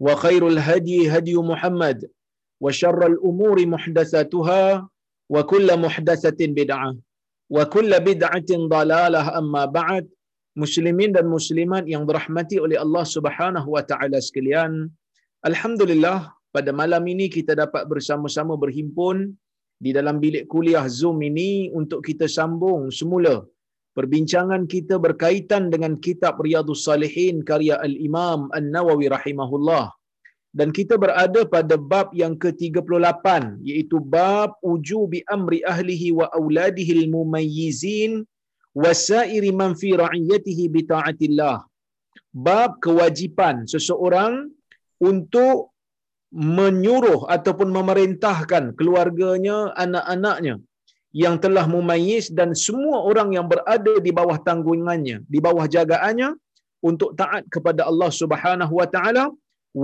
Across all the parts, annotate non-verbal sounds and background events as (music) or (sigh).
وخير الهدي هدي محمد وشر الأمور محدثاتها وكل محدثة بدعة وكل بدعة ضلالة أما بعد muslimin dan muslimat yang dirahmati oleh Allah Subhanahu wa taala sekalian alhamdulillah pada malam ini kita dapat bersama-sama berhimpun di dalam bilik kuliah Zoom ini untuk kita sambung semula perbincangan kita berkaitan dengan kitab Riyadhus Salihin karya Al-Imam An-Nawawi rahimahullah. Dan kita berada pada bab yang ke-38 iaitu bab ujubi amri ahlihi wa auladihi al-mumayyizin wa sa'iri man fi ra'iyatihi bi ta'atillah. Bab kewajipan seseorang untuk menyuruh ataupun memerintahkan keluarganya, anak-anaknya yang telah mumayyiz dan semua orang yang berada di bawah tanggungannya, di bawah jagaannya untuk taat kepada Allah Subhanahu wa taala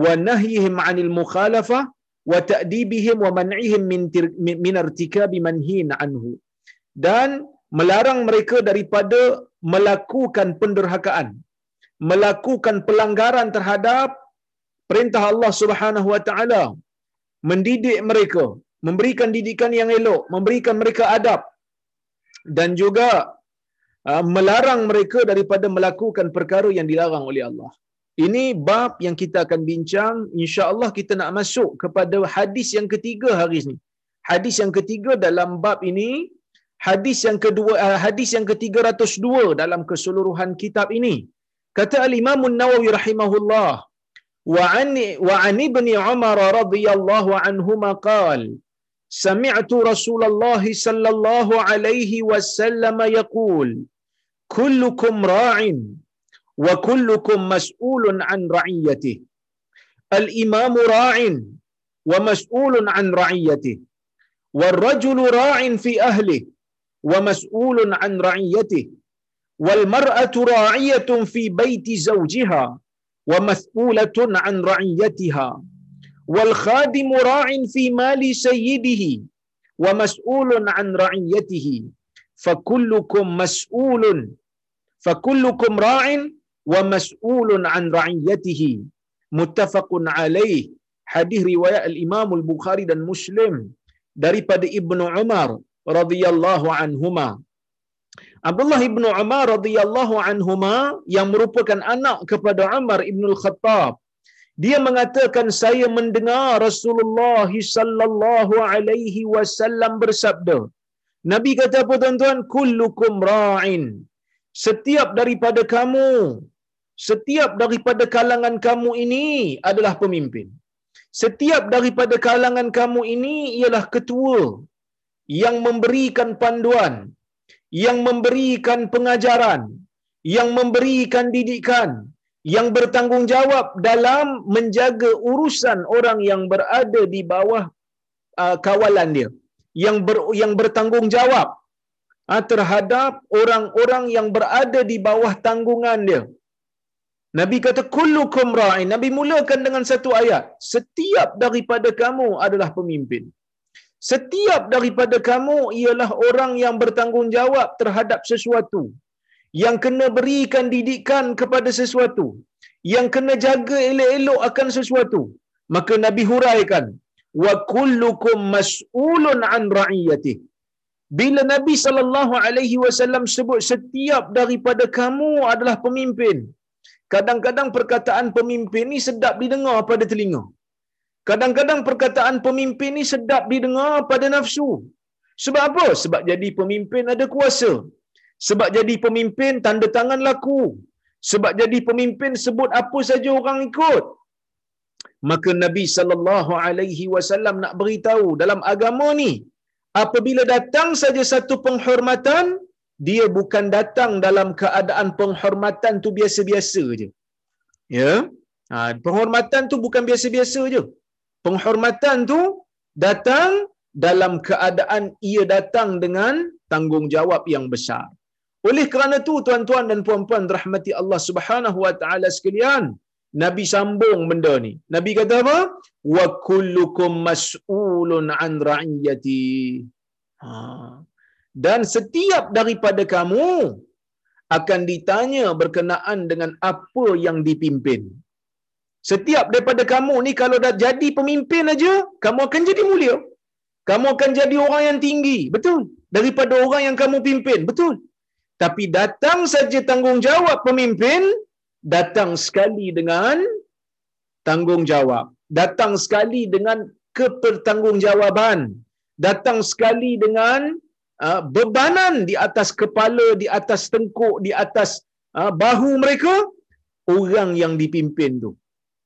wa nahyihim 'anil mukhalafah wa ta'dibihim wa man'ihim min min irtikabi manhin anhu. Dan melarang mereka daripada melakukan penderhakaan, melakukan pelanggaran terhadap perintah Allah Subhanahu wa taala, mendidik mereka memberikan didikan yang elok, memberikan mereka adab dan juga uh, melarang mereka daripada melakukan perkara yang dilarang oleh Allah. Ini bab yang kita akan bincang. Insya-Allah kita nak masuk kepada hadis yang ketiga hari ini. Hadis yang ketiga dalam bab ini, hadis yang kedua uh, hadis yang ke-302 dalam keseluruhan kitab ini. Kata Al-Imam An-Nawawi rahimahullah, wa an wa an ibni Umar radhiyallahu anhuma سمعت رسول الله صلى الله عليه وسلم يقول كلكم راع وكلكم مسؤول عن رعيته. الإمام راع ومسؤول عن رعيته والرجل راع في أهله ومسؤول عن رعيته والمرأة راعية في بيت زوجها ومسؤولة عن رعيتها. wal khadimu ra'in fi mali sayyidihi wa mas'ulun an ra'iyatihi fa kullukum mas'ulun fa kullukum ra'in wa mas'ulun an ra'iyatihi muttafaqun alaih hadis riwayat al imam al bukhari dan muslim daripada ibnu umar radhiyallahu anhuma. Abdullah ibnu Umar radhiyallahu anhuma yang merupakan anak kepada Umar ibnu Khattab dia mengatakan saya mendengar Rasulullah sallallahu alaihi wasallam bersabda. Nabi kata apa tuan-tuan? Kullukum ra'in. Setiap daripada kamu, setiap daripada kalangan kamu ini adalah pemimpin. Setiap daripada kalangan kamu ini ialah ketua yang memberikan panduan, yang memberikan pengajaran, yang memberikan didikan, yang bertanggungjawab dalam menjaga urusan orang yang berada di bawah uh, kawalan dia. Yang ber, yang bertanggungjawab uh, terhadap orang-orang yang berada di bawah tanggungan dia. Nabi kata kullukum ra'in. Nabi mulakan dengan satu ayat. Setiap daripada kamu adalah pemimpin. Setiap daripada kamu ialah orang yang bertanggungjawab terhadap sesuatu. Yang kena berikan didikan kepada sesuatu. Yang kena jaga elok-elok akan sesuatu. Maka Nabi huraikan. Wa kullukum mas'ulun an ra'iyatih. Bila Nabi sallallahu alaihi wasallam sebut setiap daripada kamu adalah pemimpin. Kadang-kadang perkataan pemimpin ni sedap didengar pada telinga. Kadang-kadang perkataan pemimpin ni sedap didengar pada nafsu. Sebab apa? Sebab jadi pemimpin ada kuasa. Sebab jadi pemimpin tanda tangan laku. Sebab jadi pemimpin sebut apa saja orang ikut. Maka Nabi sallallahu alaihi wasallam nak beritahu dalam agama ni apabila datang saja satu penghormatan dia bukan datang dalam keadaan penghormatan tu biasa-biasa je. Ya. Ha, penghormatan tu bukan biasa-biasa je. Penghormatan tu datang dalam keadaan ia datang dengan tanggungjawab yang besar. Oleh kerana tu tuan-tuan dan puan-puan rahmati Allah Subhanahu wa taala sekalian, Nabi sambung benda ni. Nabi kata apa? Wa kullukum mas'ulun an ra'iyati. Ha. Dan setiap daripada kamu akan ditanya berkenaan dengan apa yang dipimpin. Setiap daripada kamu ni kalau dah jadi pemimpin aja, kamu akan jadi mulia. Kamu akan jadi orang yang tinggi. Betul. Daripada orang yang kamu pimpin. Betul. Tapi datang saja tanggungjawab pemimpin, datang sekali dengan tanggungjawab. Datang sekali dengan kepertanggungjawaban. Datang sekali dengan uh, bebanan di atas kepala, di atas tengkuk, di atas uh, bahu mereka, orang yang dipimpin tu.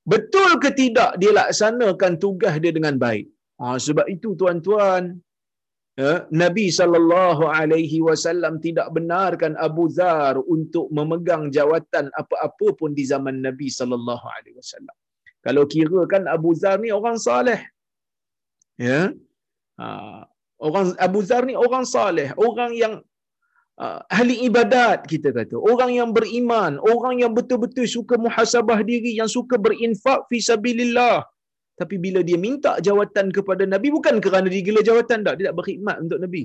Betul ke tidak dia laksanakan tugas dia dengan baik? Ha, sebab itu tuan-tuan, Nabi sallallahu alaihi wasallam tidak benarkan Abu Zar untuk memegang jawatan apa-apa pun di zaman Nabi sallallahu alaihi wasallam. Kalau kira kan Abu Zar ni orang saleh. Ya. Ha, orang Abu Zar ni orang saleh, orang yang uh, ahli ibadat kita kata, orang yang beriman, orang yang betul-betul suka muhasabah diri, yang suka berinfak fi sabilillah. Tapi bila dia minta jawatan kepada Nabi bukan kerana dia gila jawatan tak, dia tak berkhidmat untuk Nabi.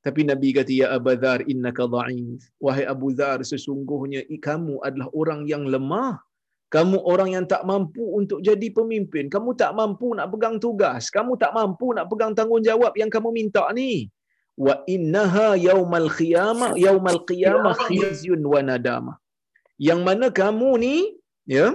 Tapi Nabi kata ya Abu Dzar innaka dha'if. Wahai Abu Dzar sesungguhnya kamu adalah orang yang lemah. Kamu orang yang tak mampu untuk jadi pemimpin. Kamu tak mampu nak pegang tugas. Kamu tak mampu nak pegang tanggungjawab yang kamu minta ni. Wa innaha yaumal qiyamah yaumal qiyamah khizyun wa nadamah. Yang mana kamu ni ya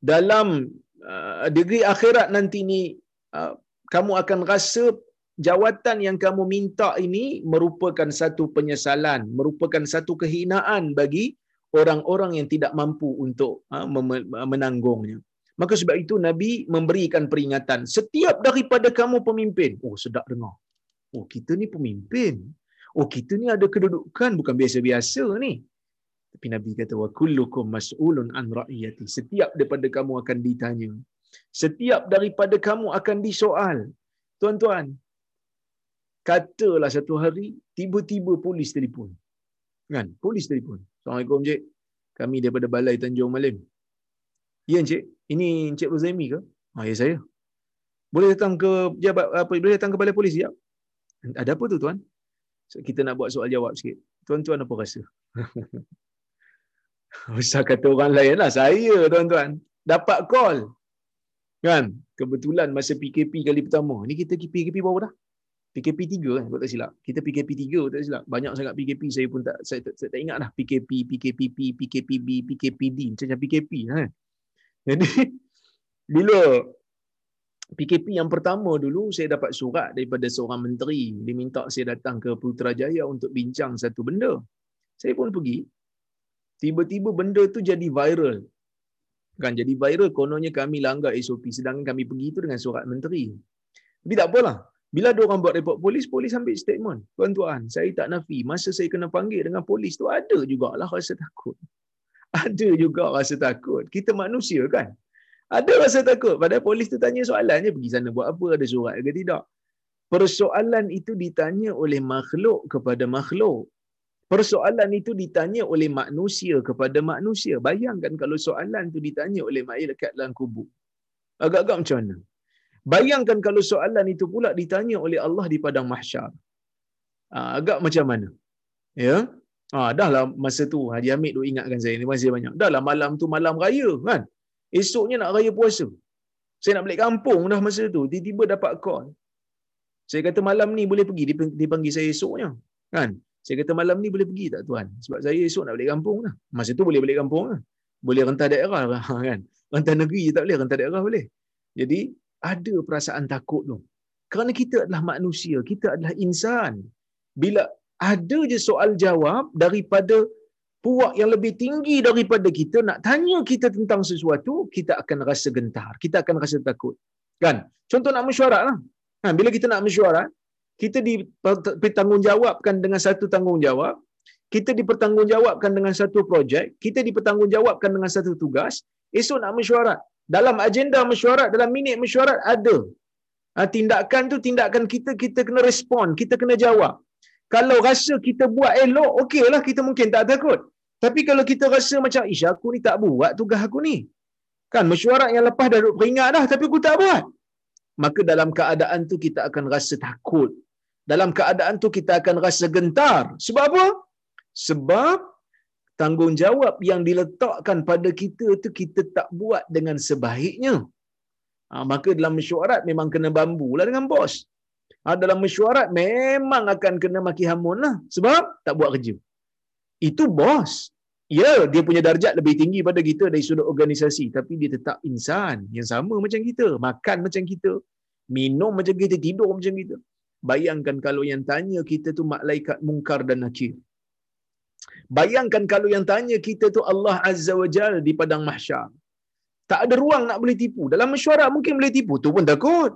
dalam uh, degree akhirat nanti ni uh, kamu akan rasa jawatan yang kamu minta ini merupakan satu penyesalan, merupakan satu kehinaan bagi orang-orang yang tidak mampu untuk uh, menanggungnya. Maka sebab itu Nabi memberikan peringatan, setiap daripada kamu pemimpin. Oh, sedap dengar. Oh, kita ni pemimpin. Oh, kita ni ada kedudukan bukan biasa-biasa ni. Tapi Nabi kata wa kullukum mas'ulun an ra'iyati. Setiap daripada kamu akan ditanya. Setiap daripada kamu akan disoal. Tuan-tuan, katalah satu hari tiba-tiba polis telefon. Kan? Polis telefon. Assalamualaikum cik. Kami daripada Balai Tanjung Malim. Ya encik, ini Encik Rozaimi ke? Ah, ya saya. Boleh datang ke jabat apa boleh datang ke balai polis ya? Ada apa tu tuan? So, kita nak buat soal jawab sikit. Tuan-tuan apa rasa? (laughs) Usah kata orang lain lah. Saya tuan-tuan. Dapat call. Kan? Kebetulan masa PKP kali pertama. Ni kita PKP berapa dah? PKP 3 kan? Tak silap. Kita PKP 3 tak silap. Banyak sangat PKP saya pun tak saya tak, saya tak ingat dah. PKP, PKPP, PKPB, PKPD. Macam PKP. Kan? Jadi, bila PKP yang pertama dulu saya dapat surat daripada seorang menteri dia minta saya datang ke Putrajaya untuk bincang satu benda. Saya pun pergi. Tiba-tiba benda tu jadi viral. Kan jadi viral kononnya kami langgar SOP sedangkan kami pergi tu dengan surat menteri. Tapi tak apalah. Bila ada orang buat report polis, polis ambil statement. Tuan-tuan, saya tak nafi. Masa saya kena panggil dengan polis tu ada jugalah rasa takut. (laughs) Ada juga rasa takut. Kita manusia kan? Ada rasa takut. Padahal polis tu tanya soalan je. Pergi sana buat apa? Ada surat ke tidak? Persoalan itu ditanya oleh makhluk kepada makhluk. Persoalan itu ditanya oleh manusia kepada manusia. Bayangkan kalau soalan itu ditanya oleh malaikat dalam kubur. Agak-agak macam mana? Bayangkan kalau soalan itu pula ditanya oleh Allah di padang mahsyar. Ha, agak macam mana? Ya. Ha, dahlah masa tu Haji Hamid tu ingatkan saya ni masih banyak. Dahlah malam tu malam raya kan. Esoknya nak raya puasa. Saya nak balik kampung dah masa tu. Tiba-tiba dapat call. Saya kata malam ni boleh pergi. Dia panggil saya esoknya. Kan? Saya kata malam ni boleh pergi tak tuan? Sebab saya esok nak balik kampung lah. Masa tu boleh balik kampung lah. Boleh rentas daerah lah (laughs) kan. Rentas negeri je tak boleh, rentas daerah boleh. Jadi ada perasaan takut tu. Kerana kita adalah manusia, kita adalah insan. Bila ada je soal jawab daripada puak yang lebih tinggi daripada kita nak tanya kita tentang sesuatu, kita akan rasa gentar. Kita akan rasa takut. Kan? Contoh nak mesyuarat lah. Ha, bila kita nak mesyuarat, kita dipertanggungjawabkan dengan satu tanggungjawab, kita dipertanggungjawabkan dengan satu projek, kita dipertanggungjawabkan dengan satu tugas, esok nak mesyuarat. Dalam agenda mesyuarat, dalam minit mesyuarat ada. Ha, tindakan tu tindakan kita, kita kena respon, kita kena jawab. Kalau rasa kita buat elok, okeylah kita mungkin tak takut. Tapi kalau kita rasa macam, ish aku ni tak buat tugas aku ni. Kan mesyuarat yang lepas dah duduk peringat dah, tapi aku tak buat. Maka dalam keadaan tu kita akan rasa takut. Dalam keadaan tu kita akan rasa gentar. Sebab apa? Sebab tanggungjawab yang diletakkan pada kita tu kita tak buat dengan sebaiknya. Ha, maka dalam mesyuarat memang kena bambu lah dengan bos. Ha, dalam mesyuarat memang akan kena maki hamun lah. Sebab tak buat kerja. Itu bos. Ya, dia punya darjat lebih tinggi pada kita dari sudut organisasi. Tapi dia tetap insan yang sama macam kita. Makan macam kita. Minum macam kita. Tidur macam kita. Bayangkan kalau yang tanya kita tu malaikat mungkar dan nakir. Bayangkan kalau yang tanya kita tu Allah Azza wa Jal di padang mahsyar. Tak ada ruang nak boleh tipu. Dalam mesyuarat mungkin boleh tipu. Tu pun takut.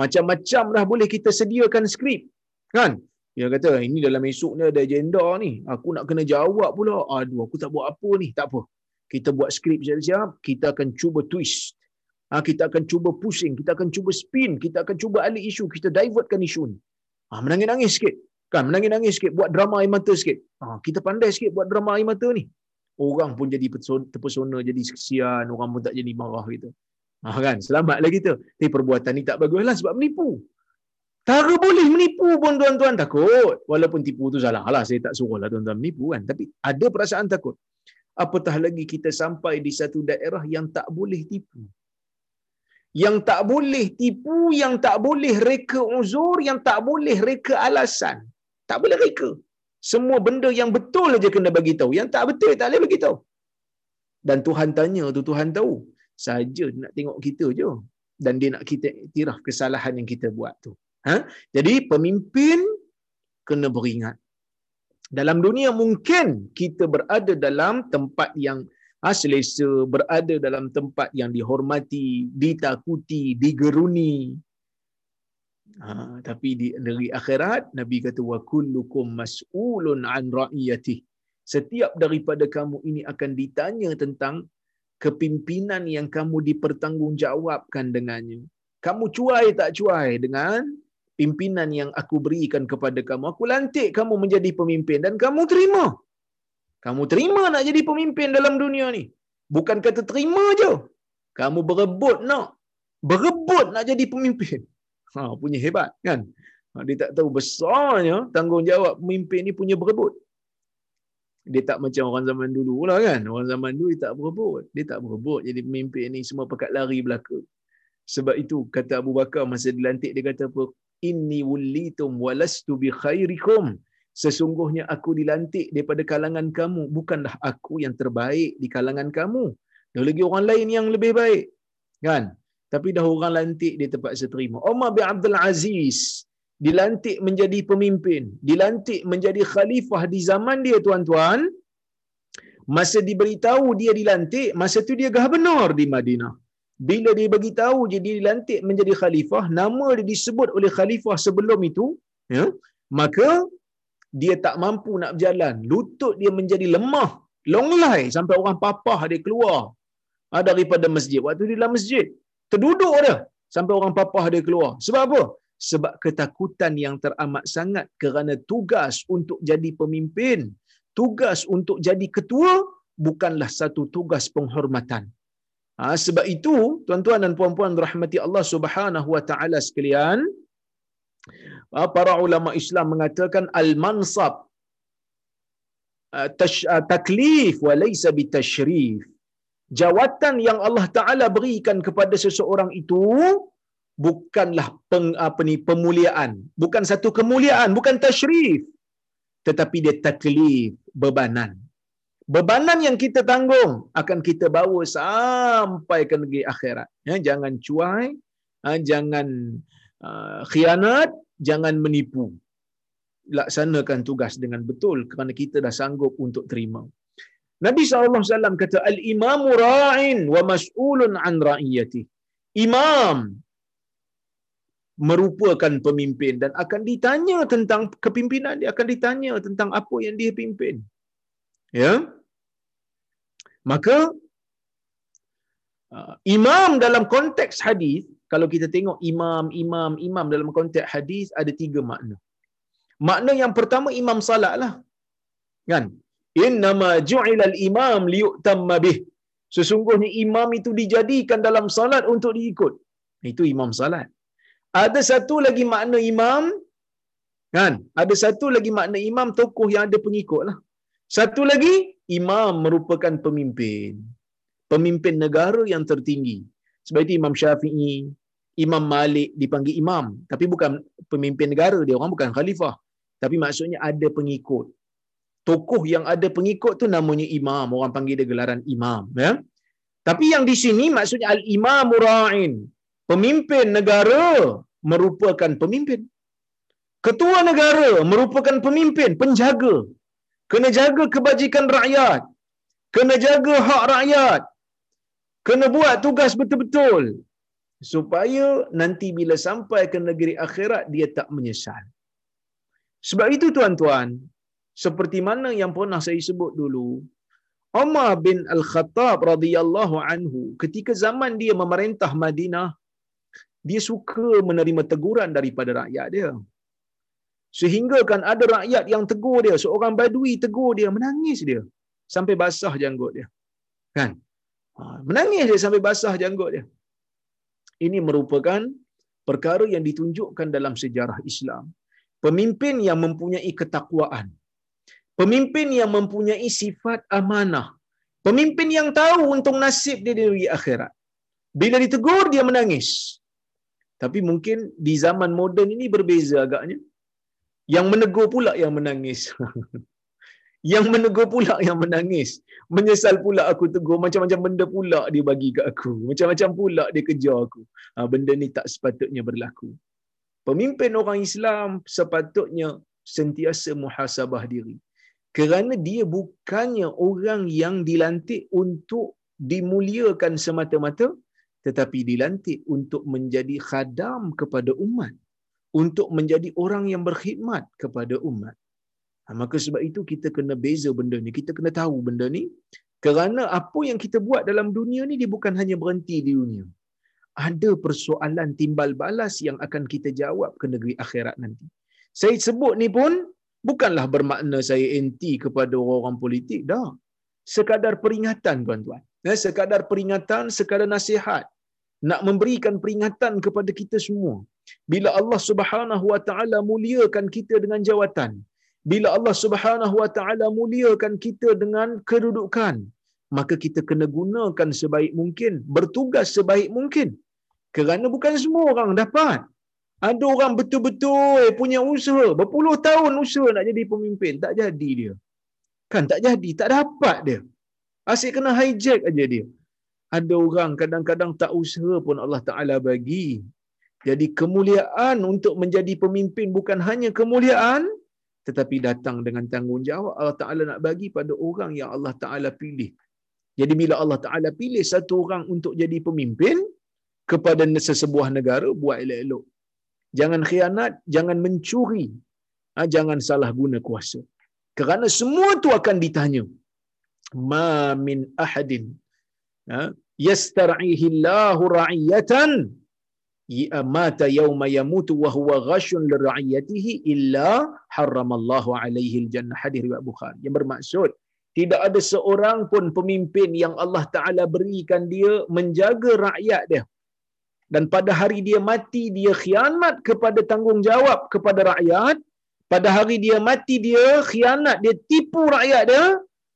Macam-macam dah boleh kita sediakan skrip. Kan? Dia kata, ini dalam esok ni ada agenda ni. Aku nak kena jawab pula. Aduh, aku tak buat apa ni. Tak apa. Kita buat skrip siap-siap. Kita akan cuba twist. Ha, kita akan cuba pusing. Kita akan cuba spin. Kita akan cuba alih isu. Kita divertkan isu ni. Ha, menangis-nangis sikit. Kan, menangis-nangis sikit. Buat drama air mata sikit. Ha, kita pandai sikit buat drama air mata ni. Orang pun jadi terpesona, jadi kesian. Orang pun tak jadi marah gitu. Ha, kan? Selamatlah kita. Tapi perbuatan ni tak baguslah sebab menipu. Tara boleh menipu pun tuan-tuan takut. Walaupun tipu tu salah lah. Saya tak suruh lah tuan-tuan menipu kan. Tapi ada perasaan takut. Apatah lagi kita sampai di satu daerah yang tak boleh tipu. Yang tak boleh tipu, yang tak boleh reka uzur, yang tak boleh reka alasan. Tak boleh reka. Semua benda yang betul aja kena bagi tahu. Yang tak betul tak boleh bagi tahu. Dan Tuhan tanya tu Tuhan tahu. Saja nak tengok kita je. Dan dia nak kita tiraf kesalahan yang kita buat tu. Ha? Jadi pemimpin kena beringat. Dalam dunia mungkin kita berada dalam tempat yang ha, selesa, berada dalam tempat yang dihormati, ditakuti, digeruni. Ha, tapi di negeri akhirat Nabi kata wa kullukum mas'ulun an ra'iyati. Setiap daripada kamu ini akan ditanya tentang kepimpinan yang kamu dipertanggungjawabkan dengannya. Kamu cuai tak cuai dengan pimpinan yang aku berikan kepada kamu. Aku lantik kamu menjadi pemimpin dan kamu terima. Kamu terima nak jadi pemimpin dalam dunia ni. Bukan kata terima je. Kamu berebut nak. Berebut nak jadi pemimpin. Ha, punya hebat kan? Ha, dia tak tahu besarnya tanggungjawab pemimpin ni punya berebut. Dia tak macam orang zaman dulu lah kan. Orang zaman dulu dia tak berebut. Dia tak berebut jadi pemimpin ni semua pekat lari belaka. Sebab itu kata Abu Bakar masa dilantik dia kata apa? inni wulitum walastu bi khairikum sesungguhnya aku dilantik daripada kalangan kamu. Bukanlah aku yang terbaik di kalangan kamu. Ada lagi orang lain yang lebih baik kan? Tapi dah orang lantik dia terpaksa terima. Umar bin Abdul Aziz dilantik menjadi pemimpin dilantik menjadi khalifah di zaman dia tuan-tuan. Masa diberitahu dia dilantik masa tu dia gah benar di Madinah. Bila dia bagi tahu je dia dilantik menjadi khalifah nama dia disebut oleh khalifah sebelum itu ya? Maka dia tak mampu nak berjalan lutut dia menjadi lemah longlai sampai orang papah dia keluar. Ha, daripada masjid. Waktu dia dalam masjid terduduk dia sampai orang papah dia keluar. Sebab apa? Sebab ketakutan yang teramat sangat kerana tugas untuk jadi pemimpin tugas untuk jadi ketua bukanlah satu tugas penghormatan. Ha, sebab itu, tuan-tuan dan puan-puan rahmati Allah Subhanahu wa taala sekalian, para ulama Islam mengatakan al-mansab ha, ha, taklif wa laysa bitashrif. Jawatan yang Allah Taala berikan kepada seseorang itu bukanlah peng, apa ni pemuliaan, bukan satu kemuliaan, bukan tashrif. Tetapi dia taklif, bebanan. Bebanan yang kita tanggung akan kita bawa sampai ke negeri akhirat. Ya, jangan cuai, jangan khianat, jangan menipu. Laksanakan tugas dengan betul kerana kita dah sanggup untuk terima. Nabi SAW kata, Al-imamu ra'in wa mas'ulun an ra'iyati. Imam merupakan pemimpin dan akan ditanya tentang kepimpinan dia akan ditanya tentang apa yang dia pimpin ya maka uh, imam dalam konteks hadis kalau kita tengok imam imam imam dalam konteks hadis ada tiga makna. Makna yang pertama imam salat lah. Kan? Innama ju'ila al-imam liyutamma bih. Sesungguhnya imam itu dijadikan dalam salat untuk diikut. Itu imam salat. Ada satu lagi makna imam kan? Ada satu lagi makna imam tokoh yang ada pengikut lah. Satu lagi imam merupakan pemimpin. Pemimpin negara yang tertinggi. Sebab itu Imam Syafi'i Imam Malik dipanggil imam tapi bukan pemimpin negara dia orang bukan khalifah tapi maksudnya ada pengikut tokoh yang ada pengikut tu namanya imam orang panggil dia gelaran imam ya tapi yang di sini maksudnya al imam ra'in pemimpin negara merupakan pemimpin. Ketua negara merupakan pemimpin, penjaga. Kena jaga kebajikan rakyat. Kena jaga hak rakyat. Kena buat tugas betul-betul. Supaya nanti bila sampai ke negeri akhirat, dia tak menyesal. Sebab itu tuan-tuan, seperti mana yang pernah saya sebut dulu, Umar bin Al-Khattab radhiyallahu anhu ketika zaman dia memerintah Madinah dia suka menerima teguran daripada rakyat dia. Sehingga kan ada rakyat yang tegur dia, seorang badui tegur dia, menangis dia sampai basah janggut dia. Kan? Ha, menangis dia sampai basah janggut dia. Ini merupakan perkara yang ditunjukkan dalam sejarah Islam. Pemimpin yang mempunyai ketakwaan. Pemimpin yang mempunyai sifat amanah. Pemimpin yang tahu untung nasib dia di akhirat. Bila ditegur, dia menangis. Tapi mungkin di zaman moden ini berbeza agaknya. Yang menegur pula yang menangis. (laughs) yang menegur pula yang menangis. Menyesal pula aku tegur. Macam-macam benda pula dia bagi ke aku. Macam-macam pula dia kejar aku. Ha, benda ni tak sepatutnya berlaku. Pemimpin orang Islam sepatutnya sentiasa muhasabah diri. Kerana dia bukannya orang yang dilantik untuk dimuliakan semata-mata, tetapi dilantik untuk menjadi khadam kepada umat untuk menjadi orang yang berkhidmat kepada umat ha, maka sebab itu kita kena beza benda ni. Kita kena tahu benda ni. Kerana apa yang kita buat dalam dunia ni dia bukan hanya berhenti di dunia. Ada persoalan timbal balas yang akan kita jawab ke negeri akhirat nanti. Saya sebut ni pun bukanlah bermakna saya anti kepada orang-orang politik. Dah. Sekadar peringatan tuan-tuan. Eh, sekadar peringatan sekadar nasihat. Nak memberikan peringatan kepada kita semua. Bila Allah Subhanahu Wa Taala muliakan kita dengan jawatan, bila Allah Subhanahu Wa Taala muliakan kita dengan kedudukan, maka kita kena gunakan sebaik mungkin, bertugas sebaik mungkin. Kerana bukan semua orang dapat. Ada orang betul-betul punya usaha, berpuluh tahun usaha nak jadi pemimpin, tak jadi dia. Kan tak jadi, tak dapat dia. Asyik kena hijack aja dia ada orang kadang-kadang tak usaha pun Allah Ta'ala bagi. Jadi kemuliaan untuk menjadi pemimpin bukan hanya kemuliaan, tetapi datang dengan tanggungjawab Allah Ta'ala nak bagi pada orang yang Allah Ta'ala pilih. Jadi bila Allah Ta'ala pilih satu orang untuk jadi pemimpin, kepada sesebuah negara, buat elok-elok. Jangan khianat, jangan mencuri, ha, jangan salah guna kuasa. Kerana semua tu akan ditanya. Ma min ahadin ha, yastar'ihi Allahu ra'iyatan mata yawma yamutu wa huwa ghashun lir'iyatihi illa harramallahu alaihi al-jannah. Hadis riwayat Bukhari. Yang bermaksud tidak ada seorang pun pemimpin yang Allah Taala berikan dia menjaga rakyat dia. Dan pada hari dia mati dia khianat kepada tanggungjawab kepada rakyat. Pada hari dia mati dia khianat dia tipu rakyat dia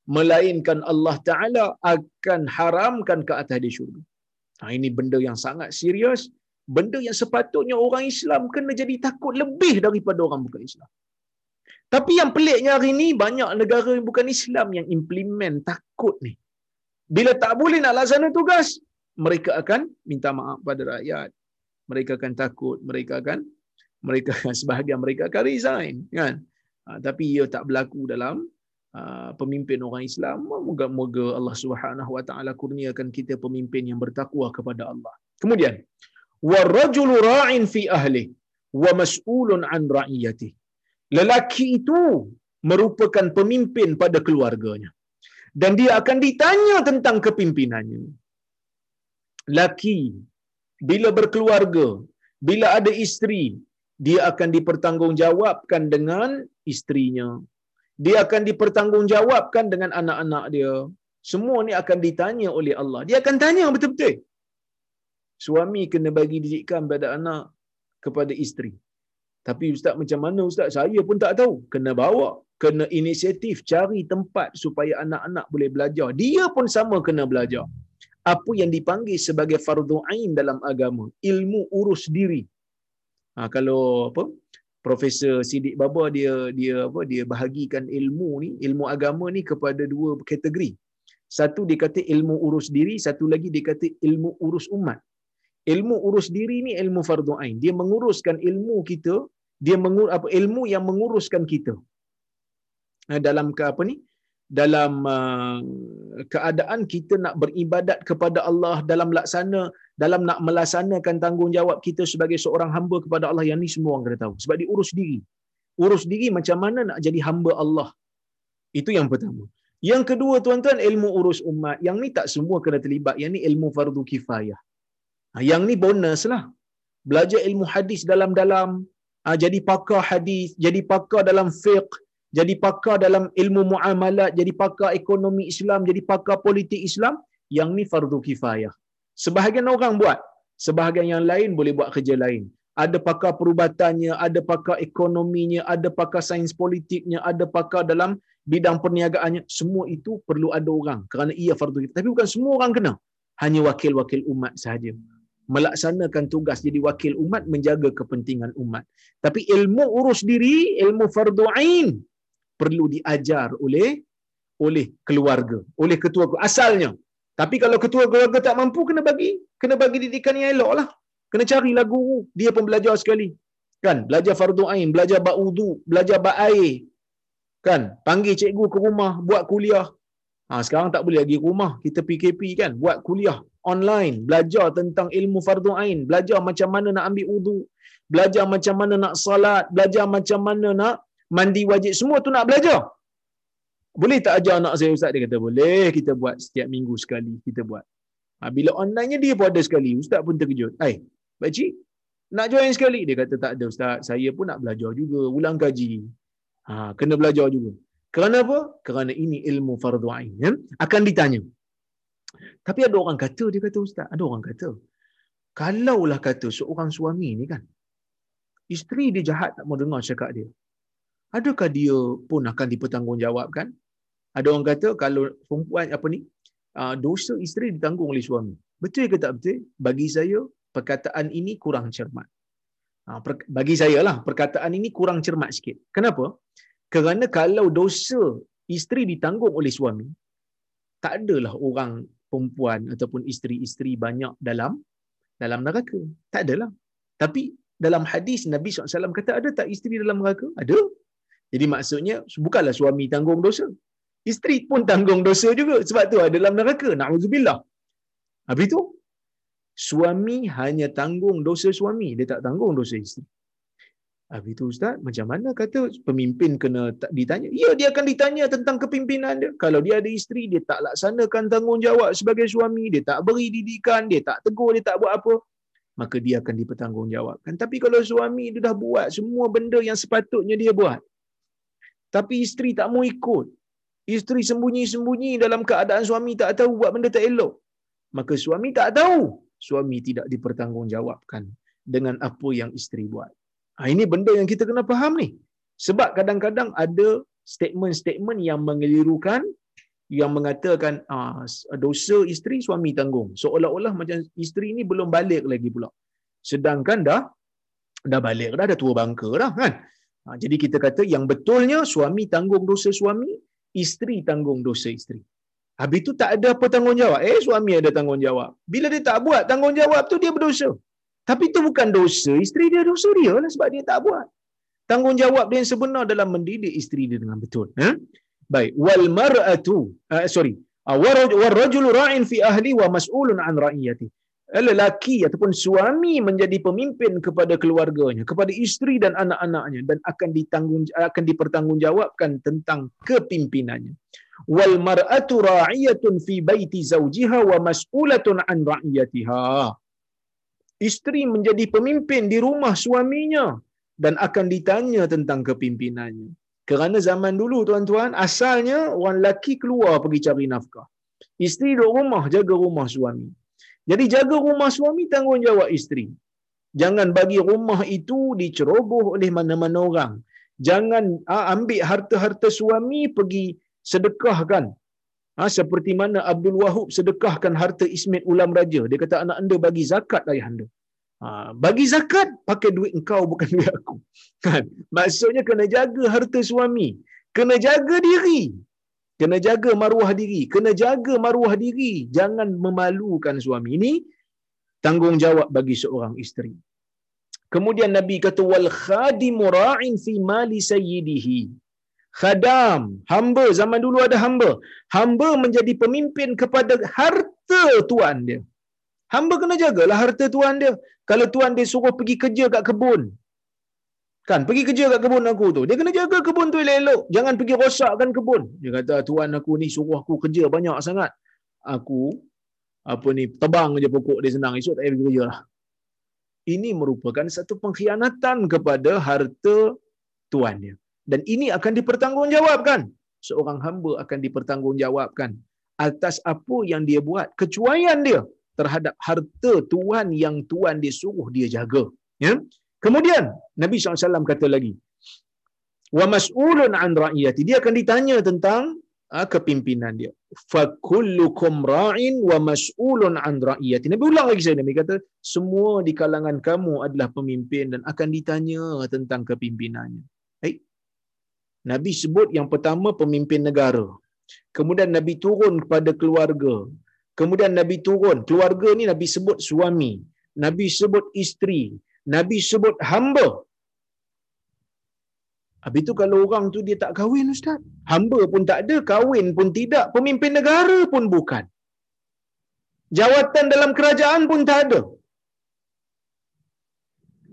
melainkan Allah Taala akan haramkan ke atas dia syurga. Ha, ini benda yang sangat serius, benda yang sepatutnya orang Islam kena jadi takut lebih daripada orang bukan Islam. Tapi yang peliknya hari ini banyak negara yang bukan Islam yang implement takut ni. Bila tak boleh nak laksana tugas, mereka akan minta maaf pada rakyat. Mereka akan takut, mereka akan mereka (laughs) sebahagian mereka akan resign kan. Ha, tapi ia tak berlaku dalam uh, pemimpin orang Islam. Moga-moga Allah Subhanahu Wa Taala kurniakan kita pemimpin yang bertakwa kepada Allah. Kemudian, warajulu ra'in fi ahli wa mas'ulun an ra'iyatihi lelaki itu merupakan pemimpin pada keluarganya. Dan dia akan ditanya tentang kepimpinannya. Laki bila berkeluarga bila ada isteri dia akan dipertanggungjawabkan dengan istrinya. Dia akan dipertanggungjawabkan dengan anak-anak dia. Semua ni akan ditanya oleh Allah. Dia akan tanya betul-betul suami kena bagi didikan pada anak kepada isteri tapi ustaz macam mana ustaz? Saya pun tak tahu. Kena bawa, kena inisiatif cari tempat supaya anak-anak boleh belajar. Dia pun sama kena belajar. Apa yang dipanggil sebagai fardu ain dalam agama, ilmu urus diri. Ha, kalau apa? Profesor Sidik Baba dia dia apa dia bahagikan ilmu ni, ilmu agama ni kepada dua kategori. Satu dia kata ilmu urus diri, satu lagi dia kata ilmu urus umat. Ilmu urus diri ni ilmu fardu ain. Dia menguruskan ilmu kita dia mengur apa ilmu yang menguruskan kita. Eh, dalam ke apa ni? Dalam uh, keadaan kita nak beribadat kepada Allah dalam laksana dalam nak melaksanakan tanggungjawab kita sebagai seorang hamba kepada Allah yang ni semua orang kena tahu. Sebab dia urus diri. Urus diri macam mana nak jadi hamba Allah? Itu yang pertama. Yang kedua tuan-tuan ilmu urus umat. Yang ni tak semua kena terlibat. Yang ni ilmu fardu kifayah. ha, yang ni bonus lah belajar ilmu hadis dalam-dalam Ah, jadi pakar hadis, jadi pakar dalam fiqh, jadi pakar dalam ilmu muamalat, jadi pakar ekonomi Islam, jadi pakar politik Islam, yang ni fardu kifayah. Sebahagian orang buat, sebahagian yang lain boleh buat kerja lain. Ada pakar perubatannya, ada pakar ekonominya, ada pakar sains politiknya, ada pakar dalam bidang perniagaannya. Semua itu perlu ada orang kerana ia fardu kifayah. Tapi bukan semua orang kena. Hanya wakil-wakil umat sahaja melaksanakan tugas jadi wakil umat menjaga kepentingan umat. Tapi ilmu urus diri, ilmu fardu ain perlu diajar oleh oleh keluarga, oleh ketua asalnya. Tapi kalau ketua keluarga tak mampu kena bagi kena bagi didikan yang elok lah. Kena carilah guru, dia pun belajar sekali. Kan? Belajar fardu ain, belajar bak wudu, belajar bak air. Kan? Panggil cikgu ke rumah buat kuliah. Ha, sekarang tak boleh lagi rumah, kita PKP kan, buat kuliah online, belajar tentang ilmu fardu ain, belajar macam mana nak ambil wudu, belajar macam mana nak salat, belajar macam mana nak mandi wajib, semua tu nak belajar. Boleh tak ajar anak saya ustaz dia kata boleh, kita buat setiap minggu sekali kita buat. Ha, bila online dia pun ada sekali, ustaz pun terkejut. Hai, pak cik, nak join sekali dia kata tak ada ustaz, saya pun nak belajar juga, ulang kaji. Ha, kena belajar juga. Kerana apa? Kerana ini ilmu fardu ain. Ya? Akan ditanya. Tapi ada orang kata, dia kata Ustaz, ada orang kata, kalaulah kata seorang suami ni kan, isteri dia jahat tak mau dengar cakap dia, adakah dia pun akan dipertanggungjawabkan? Ada orang kata, kalau perempuan apa ni, ah, dosa isteri ditanggung oleh suami. Betul ke tak betul? Bagi saya, perkataan ini kurang cermat. Ah, bagi saya lah, perkataan ini kurang cermat sikit. Kenapa? Kerana kalau dosa isteri ditanggung oleh suami, tak adalah orang perempuan ataupun isteri-isteri banyak dalam dalam neraka. Tak adalah. Tapi dalam hadis Nabi SAW kata ada tak isteri dalam neraka? Ada. Jadi maksudnya bukanlah suami tanggung dosa. Isteri pun tanggung dosa juga sebab tu ada dalam neraka. Na'udzubillah. Habis itu, suami hanya tanggung dosa suami. Dia tak tanggung dosa isteri. Habis itu Ustaz, macam mana kata pemimpin kena ditanya? Ya, dia akan ditanya tentang kepimpinan dia. Kalau dia ada isteri, dia tak laksanakan tanggungjawab sebagai suami, dia tak beri didikan, dia tak tegur, dia tak buat apa, maka dia akan dipertanggungjawabkan. Tapi kalau suami dia dah buat semua benda yang sepatutnya dia buat, tapi isteri tak mau ikut, Isteri sembunyi-sembunyi dalam keadaan suami tak tahu buat benda tak elok. Maka suami tak tahu. Suami tidak dipertanggungjawabkan dengan apa yang isteri buat. Ha, ini benda yang kita kena faham ni. Sebab kadang-kadang ada statement-statement yang mengelirukan yang mengatakan ah, dosa isteri suami tanggung. Seolah-olah macam isteri ni belum balik lagi pula. Sedangkan dah dah balik dah, dah tua bangka dah kan. Ha, jadi kita kata yang betulnya suami tanggung dosa suami, isteri tanggung dosa isteri. Habis tu tak ada apa tanggungjawab. Eh suami ada tanggungjawab. Bila dia tak buat tanggungjawab tu dia berdosa. Tapi itu bukan dosa isteri dia, dosa dia lah sebab dia tak buat. Tanggungjawab dia yang sebenar dalam mendidik isteri dia dengan betul. Ha? Baik. Wal mar'atu, uh, sorry. Uh, war rajulu ra'in fi ahli wa mas'ulun an ra'iyati. Eh, lelaki ataupun suami menjadi pemimpin kepada keluarganya, kepada isteri dan anak-anaknya dan akan ditanggung akan dipertanggungjawabkan tentang kepimpinannya. Wal mar'atu ra'iyatun fi baiti zawjiha wa mas'ulatun an ra'iyatiha. Isteri menjadi pemimpin di rumah suaminya dan akan ditanya tentang kepimpinannya. Kerana zaman dulu tuan-tuan, asalnya orang lelaki keluar pergi cari nafkah. Isteri duduk rumah, jaga rumah suami. Jadi jaga rumah suami tanggungjawab isteri. Jangan bagi rumah itu diceroboh oleh mana-mana orang. Jangan ha, ambil harta-harta suami pergi sedekahkan. Ha, seperti mana Abdul Wahub sedekahkan harta Ismet Ulam Raja. Dia kata anak anda bagi zakat ayah anda. Ha, bagi zakat pakai duit engkau bukan (laughs) duit aku. Kan? Maksudnya kena jaga harta suami. Kena jaga diri. Kena jaga maruah diri. Kena jaga maruah diri. Jangan memalukan suami. Ini tanggungjawab bagi seorang isteri. Kemudian Nabi kata wal khadimu ra'in fi mali sayyidihi. Khadam, hamba zaman dulu ada hamba. Hamba menjadi pemimpin kepada harta tuan dia. Hamba kena jagalah harta tuan dia. Kalau tuan dia suruh pergi kerja kat kebun, Kan, pergi kerja kat kebun aku tu. Dia kena jaga kebun tu elok-elok. Jangan pergi rosakkan kebun. Dia kata, tuan aku ni suruh aku kerja banyak sangat. Aku, apa ni, tebang je pokok dia senang. Esok tak payah pergi kerja lah. Ini merupakan satu pengkhianatan kepada harta tuan dia. Dan ini akan dipertanggungjawabkan. Seorang hamba akan dipertanggungjawabkan atas apa yang dia buat. Kecuaian dia terhadap harta tuan yang tuan dia suruh dia jaga. Ya? Kemudian Nabi SAW kata lagi, wa mas'ulun an ra'iyati. Dia akan ditanya tentang ha, kepimpinan dia. Fa kullukum ra'in wa mas'ulun an ra'iyati. Nabi ulang lagi saya Nabi kata, semua di kalangan kamu adalah pemimpin dan akan ditanya tentang kepimpinannya. Nabi sebut yang pertama pemimpin negara. Kemudian Nabi turun kepada keluarga. Kemudian Nabi turun. Keluarga ni Nabi sebut suami. Nabi sebut isteri. Nabi sebut hamba. Habis tu kalau orang tu dia tak kahwin Ustaz. Hamba pun tak ada, kahwin pun tidak, pemimpin negara pun bukan. Jawatan dalam kerajaan pun tak ada.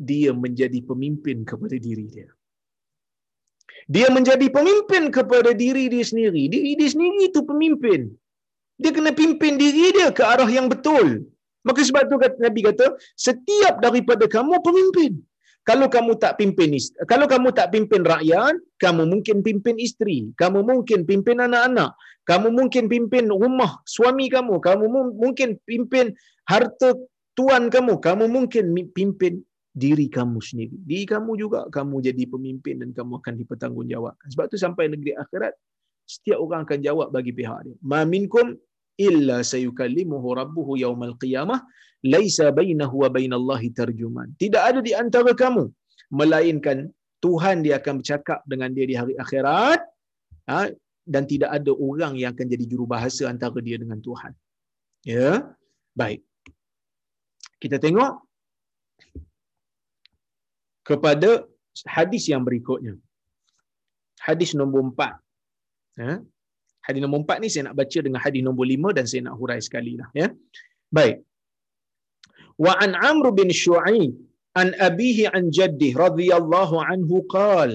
Dia menjadi pemimpin kepada diri dia. Dia menjadi pemimpin kepada diri dia sendiri. Diri dia sendiri itu pemimpin. Dia kena pimpin diri dia ke arah yang betul. Maka sebab tu kata Nabi kata, setiap daripada kamu pemimpin. Kalau kamu tak pimpin kalau kamu tak pimpin rakyat, kamu mungkin pimpin isteri, kamu mungkin pimpin anak-anak, kamu mungkin pimpin rumah suami kamu, kamu mungkin pimpin harta tuan kamu, kamu mungkin pimpin diri kamu sendiri. Diri kamu juga kamu jadi pemimpin dan kamu akan dipertanggungjawabkan. Sebab tu sampai negeri akhirat setiap orang akan jawab bagi pihak dia. Ma minkum illa sayukallimuhu rabbuhu yaumal qiyamah laisa bainahu wa bainallahi tarjuman tidak ada di antara kamu melainkan Tuhan dia akan bercakap dengan dia di hari akhirat ha, dan tidak ada orang yang akan jadi jurubahasa antara dia dengan Tuhan ya baik kita tengok kepada hadis yang berikutnya hadis nombor empat ya hadis nombor empat ni saya nak baca dengan hadis nombor lima dan saya nak hurai sekali lah. Ya. Baik. Wa an Amr bin Shu'aib an abihi an jaddi radhiyallahu anhu qal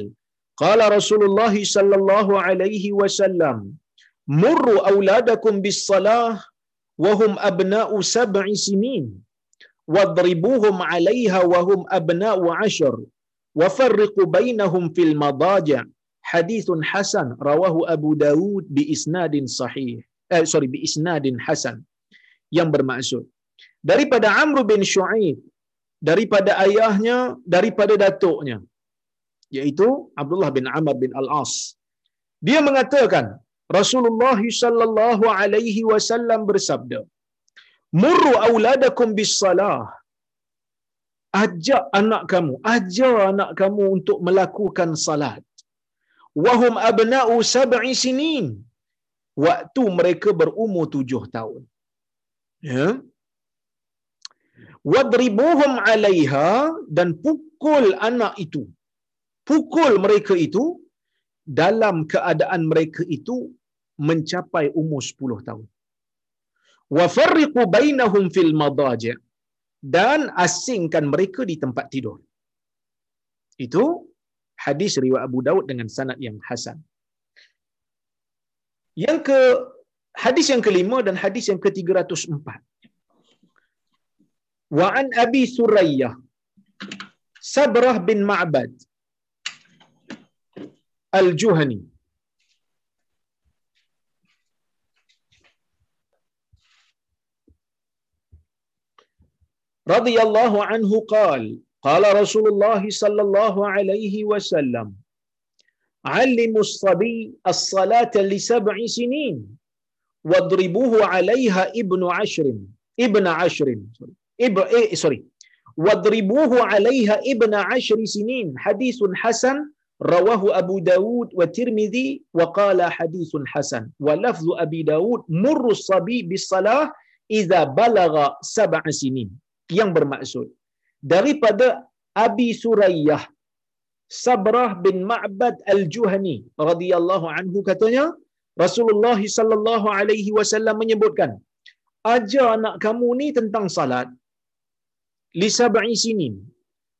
qala Rasulullah sallallahu alaihi wasallam murru auladakum bis salah wa hum abna'u sab'i sinin wadribuhum 'alayha wa hum abna'u 'ashr wa farriqu bainahum fil madaji' hadithun hasan rawahu Abu Dawud bi isnadin sahih. Eh, sorry, bi isnadin hasan. Yang bermaksud daripada Amr bin Shu'aib daripada ayahnya daripada datuknya iaitu Abdullah bin Amr bin Al-As. Dia mengatakan Rasulullah sallallahu alaihi wasallam bersabda, "Murru auladakum bis salah." Ajak anak kamu, ajar anak kamu untuk melakukan salat. Wahum abna'u sab'i sinin. Waktu mereka berumur tujuh tahun. Ya. Wadribuhum alaiha dan pukul anak itu. Pukul mereka itu dalam keadaan mereka itu mencapai umur 10 tahun. Wa farriqu bainahum fil madaji' dan asingkan mereka di tempat tidur. Itu hadis riwayat Abu Daud dengan sanad yang hasan. Yang ke hadis yang kelima dan hadis yang ke-304. Wa an Abi Surayyah Sabrah bin Ma'bad Al-Juhani radhiyallahu anhu qal qala Rasulullah sallallahu alaihi wasallam علموا الصبي الصلاة لسبع سنين واضربوه عليها ابن عشر ابن عشر ابن إيه سوري واضربوه عليها ابن عشر سنين حديث حسن رواه أبو داود والترمذي وقال حديث حسن ولفظ أبي داود مر الصبي بالصلاة إذا بلغ سبع سنين. Yang bermaksud. Daripada Abi Surayyah Sabrah bin Ma'bad Al-Juhani radhiyallahu anhu katanya Rasulullah sallallahu alaihi wasallam menyebutkan ajar anak kamu ni tentang salat li sab'i sinin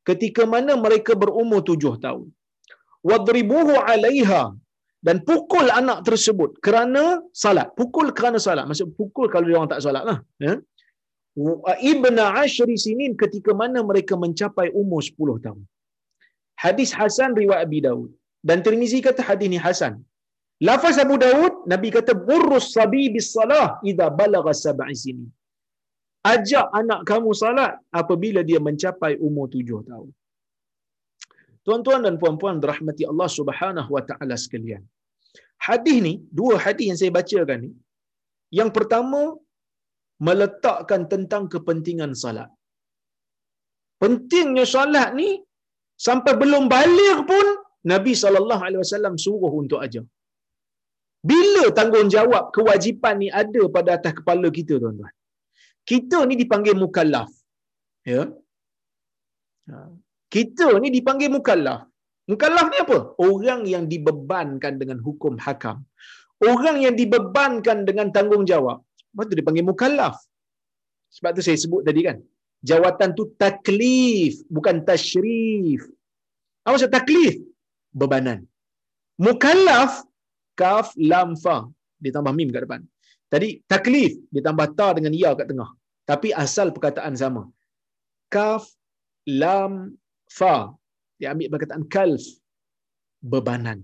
ketika mana mereka berumur tujuh tahun. Wadribuhu alaiha dan pukul anak tersebut kerana salat. Pukul kerana salat. Maksud pukul kalau dia orang tak salat lah ya ibna ashri sinin ketika mana mereka mencapai umur 10 tahun. Hadis Hasan riwayat Abi Daud dan Tirmizi kata hadis ni hasan. Lafaz Abu Daud Nabi kata burrus sabi bis salah idza balagha sab'i sinin. Ajak anak kamu salat apabila dia mencapai umur tujuh tahun. Tuan-tuan dan puan-puan dirahmati Allah Subhanahu wa taala sekalian. Hadis ni, dua hadis yang saya bacakan ni. Yang pertama meletakkan tentang kepentingan salat. Pentingnya salat ni sampai belum balik pun Nabi sallallahu alaihi wasallam suruh untuk ajar. Bila tanggungjawab kewajipan ni ada pada atas kepala kita tuan-tuan? Kita ni dipanggil mukallaf. Ya. Ha. Kita ni dipanggil mukallaf. Mukallaf ni apa? Orang yang dibebankan dengan hukum hakam. Orang yang dibebankan dengan tanggungjawab. Lepas tu dipanggil mukallaf. Sebab tu saya sebut tadi kan. Jawatan tu taklif, bukan tashrif. Apa maksud taklif? Bebanan. Mukallaf, kaf, lam, fa. Dia tambah mim kat depan. Tadi taklif, dia tambah ta dengan ya kat tengah. Tapi asal perkataan sama. Kaf, lam, fa. Dia ambil perkataan kalf. Bebanan.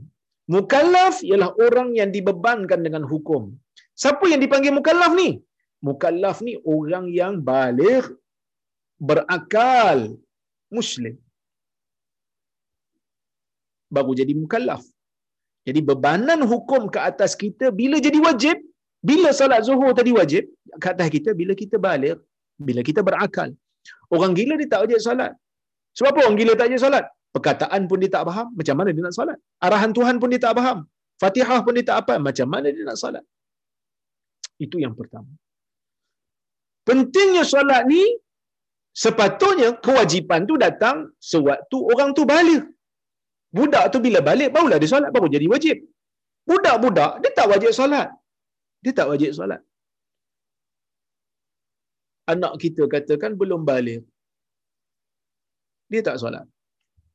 Mukallaf ialah orang yang dibebankan dengan hukum. Siapa yang dipanggil mukallaf ni? Mukallaf ni orang yang balik berakal muslim. Baru jadi mukallaf. Jadi bebanan hukum ke atas kita bila jadi wajib, bila salat zuhur tadi wajib, ke atas kita bila kita balik, bila kita berakal. Orang gila dia tak wajib salat. Sebab apa orang gila tak wajib salat? Perkataan pun dia tak faham, macam mana dia nak salat? Arahan Tuhan pun dia tak faham. Fatihah pun dia tak apa, macam mana dia nak salat? Itu yang pertama. Pentingnya solat ni sepatutnya kewajipan tu datang sewaktu orang tu balik. Budak tu bila balik barulah dia solat baru jadi wajib. Budak-budak dia tak wajib solat. Dia tak wajib solat. Anak kita katakan belum balik. Dia tak solat.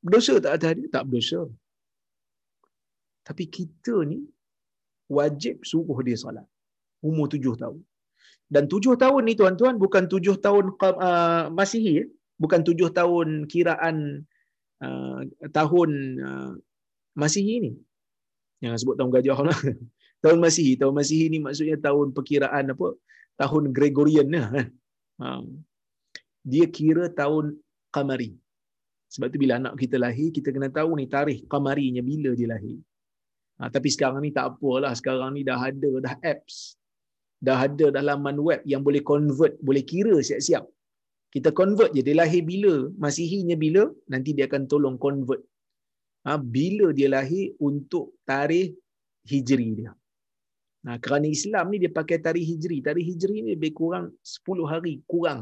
Berdosa tak atas dia? Tak berdosa. Tapi kita ni wajib suruh dia solat umur tujuh tahun. Dan tujuh tahun ni tuan-tuan bukan tujuh tahun uh, Masihi, eh? bukan tujuh tahun kiraan uh, tahun uh, Masihi ni. Jangan sebut tahun gajah lah. (laughs) tahun Masihi. Tahun Masihi ni maksudnya tahun perkiraan apa? Tahun Gregorian lah. Ha. (laughs) Dia kira tahun Qamari. Sebab tu bila anak kita lahir, kita kena tahu ni tarikh Qamarinya bila dia lahir. Ha, tapi sekarang ni tak apalah. Sekarang ni dah ada dah apps. Dah ada dah laman web yang boleh convert, boleh kira siap-siap. Kita convert je. Dia lahir bila, masihinya bila, nanti dia akan tolong convert. Ha, bila dia lahir untuk tarikh hijri dia. Nah, kerana Islam ni dia pakai tarikh hijri. Tarikh hijri ni lebih kurang 10 hari kurang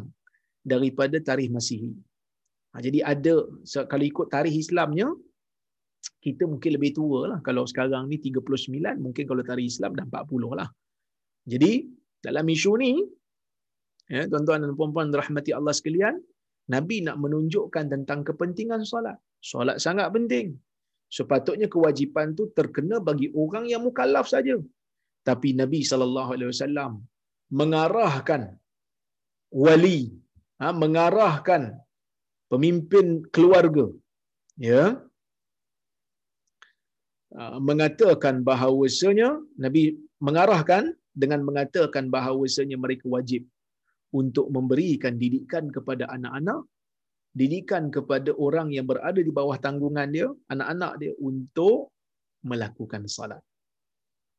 daripada tarikh masihi. Ha, jadi ada, kalau ikut tarikh Islamnya, kita mungkin lebih tua lah. Kalau sekarang ni 39, mungkin kalau tarikh Islam dah 40 lah. Jadi, dalam isu ni, ya, tuan-tuan dan puan-puan rahmati Allah sekalian, Nabi nak menunjukkan tentang kepentingan solat. Solat sangat penting. Sepatutnya kewajipan tu terkena bagi orang yang mukallaf saja. Tapi Nabi saw mengarahkan wali, ha, mengarahkan pemimpin keluarga, ya, ha, mengatakan bahawasanya Nabi mengarahkan dengan mengatakan bahawasanya mereka wajib untuk memberikan didikan kepada anak-anak didikan kepada orang yang berada di bawah tanggungan dia, anak-anak dia untuk melakukan salat.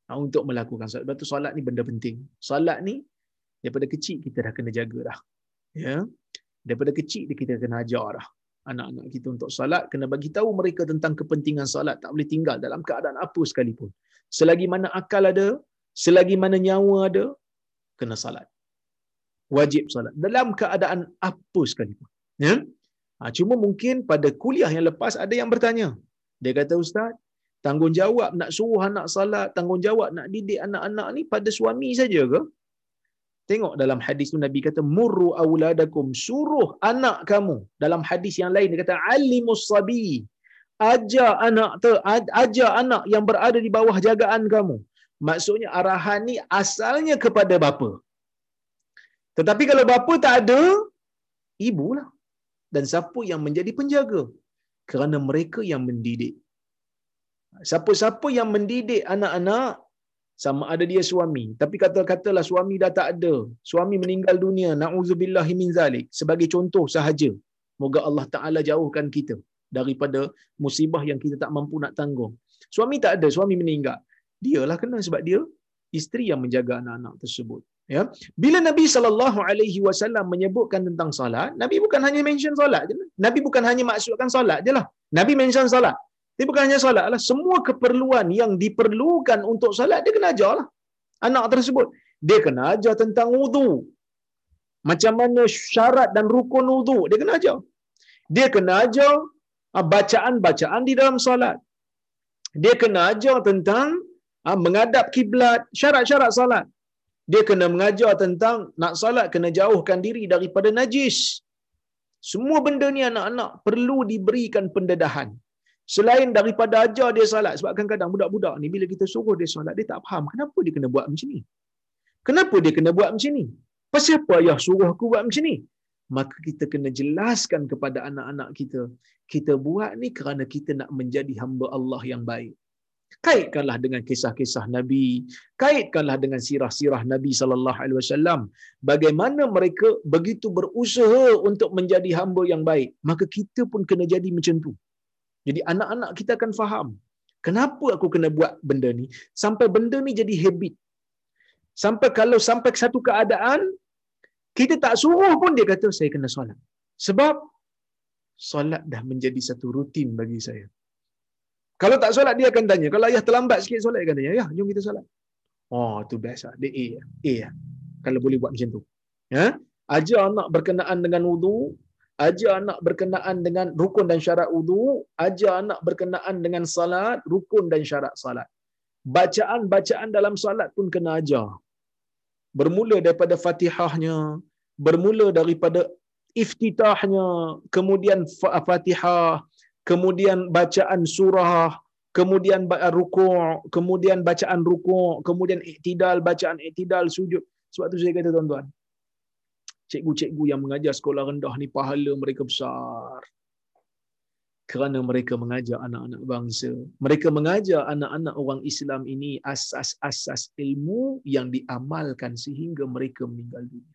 Ha, untuk melakukan salat. Sebab tu salat ni benda penting. Salat ni daripada kecil kita dah kena jaga dah. Ya. Daripada kecil kita kena ajar dah. Anak-anak kita untuk salat kena bagi tahu mereka tentang kepentingan salat. Tak boleh tinggal dalam keadaan apa sekalipun. Selagi mana akal ada, selagi mana nyawa ada, kena salat. Wajib salat. Dalam keadaan apa sekalipun. Ya. Ha, cuma mungkin pada kuliah yang lepas ada yang bertanya. Dia kata, Ustaz, tanggungjawab nak suruh anak salat, tanggungjawab nak didik anak-anak ni pada suami saja ke? Tengok dalam hadis tu Nabi kata, Murru awladakum, suruh anak kamu. Dalam hadis yang lain, dia kata, Alimus sabi, ajar anak tu, ajar anak yang berada di bawah jagaan kamu. Maksudnya arahan ni asalnya kepada bapa. Tetapi kalau bapa tak ada, ibulah dan siapa yang menjadi penjaga? Kerana mereka yang mendidik. Siapa-siapa yang mendidik anak-anak sama ada dia suami. Tapi kata-katalah suami dah tak ada. Suami meninggal dunia nauzubillahi min zalik. Sebagai contoh sahaja. Moga Allah taala jauhkan kita daripada musibah yang kita tak mampu nak tanggung. Suami tak ada suami meninggal dialah kena sebab dia isteri yang menjaga anak-anak tersebut Ya. Bila Nabi sallallahu alaihi wasallam menyebutkan tentang solat, Nabi bukan hanya mention solat je. Nabi bukan hanya maksudkan solat je lah. Nabi mention solat. Tapi bukan hanya solat lah. Semua keperluan yang diperlukan untuk solat, dia kena ajar lah. Anak tersebut. Dia kena ajar tentang wudu. Macam mana syarat dan rukun wudu. Dia kena ajar. Dia kena ajar ah, bacaan-bacaan di dalam solat. Dia kena ajar tentang ah, mengadap kiblat, syarat-syarat solat dia kena mengajar tentang nak salat kena jauhkan diri daripada najis. Semua benda ni anak-anak perlu diberikan pendedahan. Selain daripada ajar dia salat. Sebab kadang-kadang budak-budak ni bila kita suruh dia salat, dia tak faham kenapa dia kena buat macam ni. Kenapa dia kena buat macam ni? Pasal apa ayah suruh aku buat macam ni? Maka kita kena jelaskan kepada anak-anak kita. Kita buat ni kerana kita nak menjadi hamba Allah yang baik kaitkanlah dengan kisah-kisah Nabi, kaitkanlah dengan sirah-sirah Nabi sallallahu alaihi wasallam. Bagaimana mereka begitu berusaha untuk menjadi hamba yang baik, maka kita pun kena jadi macam tu. Jadi anak-anak kita akan faham, kenapa aku kena buat benda ni sampai benda ni jadi habit. Sampai kalau sampai satu keadaan kita tak suruh pun dia kata saya kena solat. Sebab solat dah menjadi satu rutin bagi saya. Kalau tak solat dia akan tanya. Kalau ayah terlambat sikit solat dia akan tanya. Ya, jom kita solat. Oh, tu best lah. Dia A. A lah. Kalau boleh buat macam tu. Ya? Ajar anak berkenaan dengan wudu. Ajar anak berkenaan dengan rukun dan syarat wudu. Ajar anak berkenaan dengan salat. Rukun dan syarat salat. Bacaan-bacaan dalam salat pun kena ajar. Bermula daripada fatihahnya. Bermula daripada iftitahnya. Kemudian fatihah kemudian bacaan surah, kemudian rukuk, kemudian bacaan rukuk, kemudian iktidal, bacaan iktidal, sujud. Sebab tu saya kata tuan-tuan, cikgu-cikgu yang mengajar sekolah rendah ni pahala mereka besar. kerana mereka mengajar anak-anak bangsa. Mereka mengajar anak-anak orang Islam ini asas-asas ilmu yang diamalkan sehingga mereka meninggal dunia.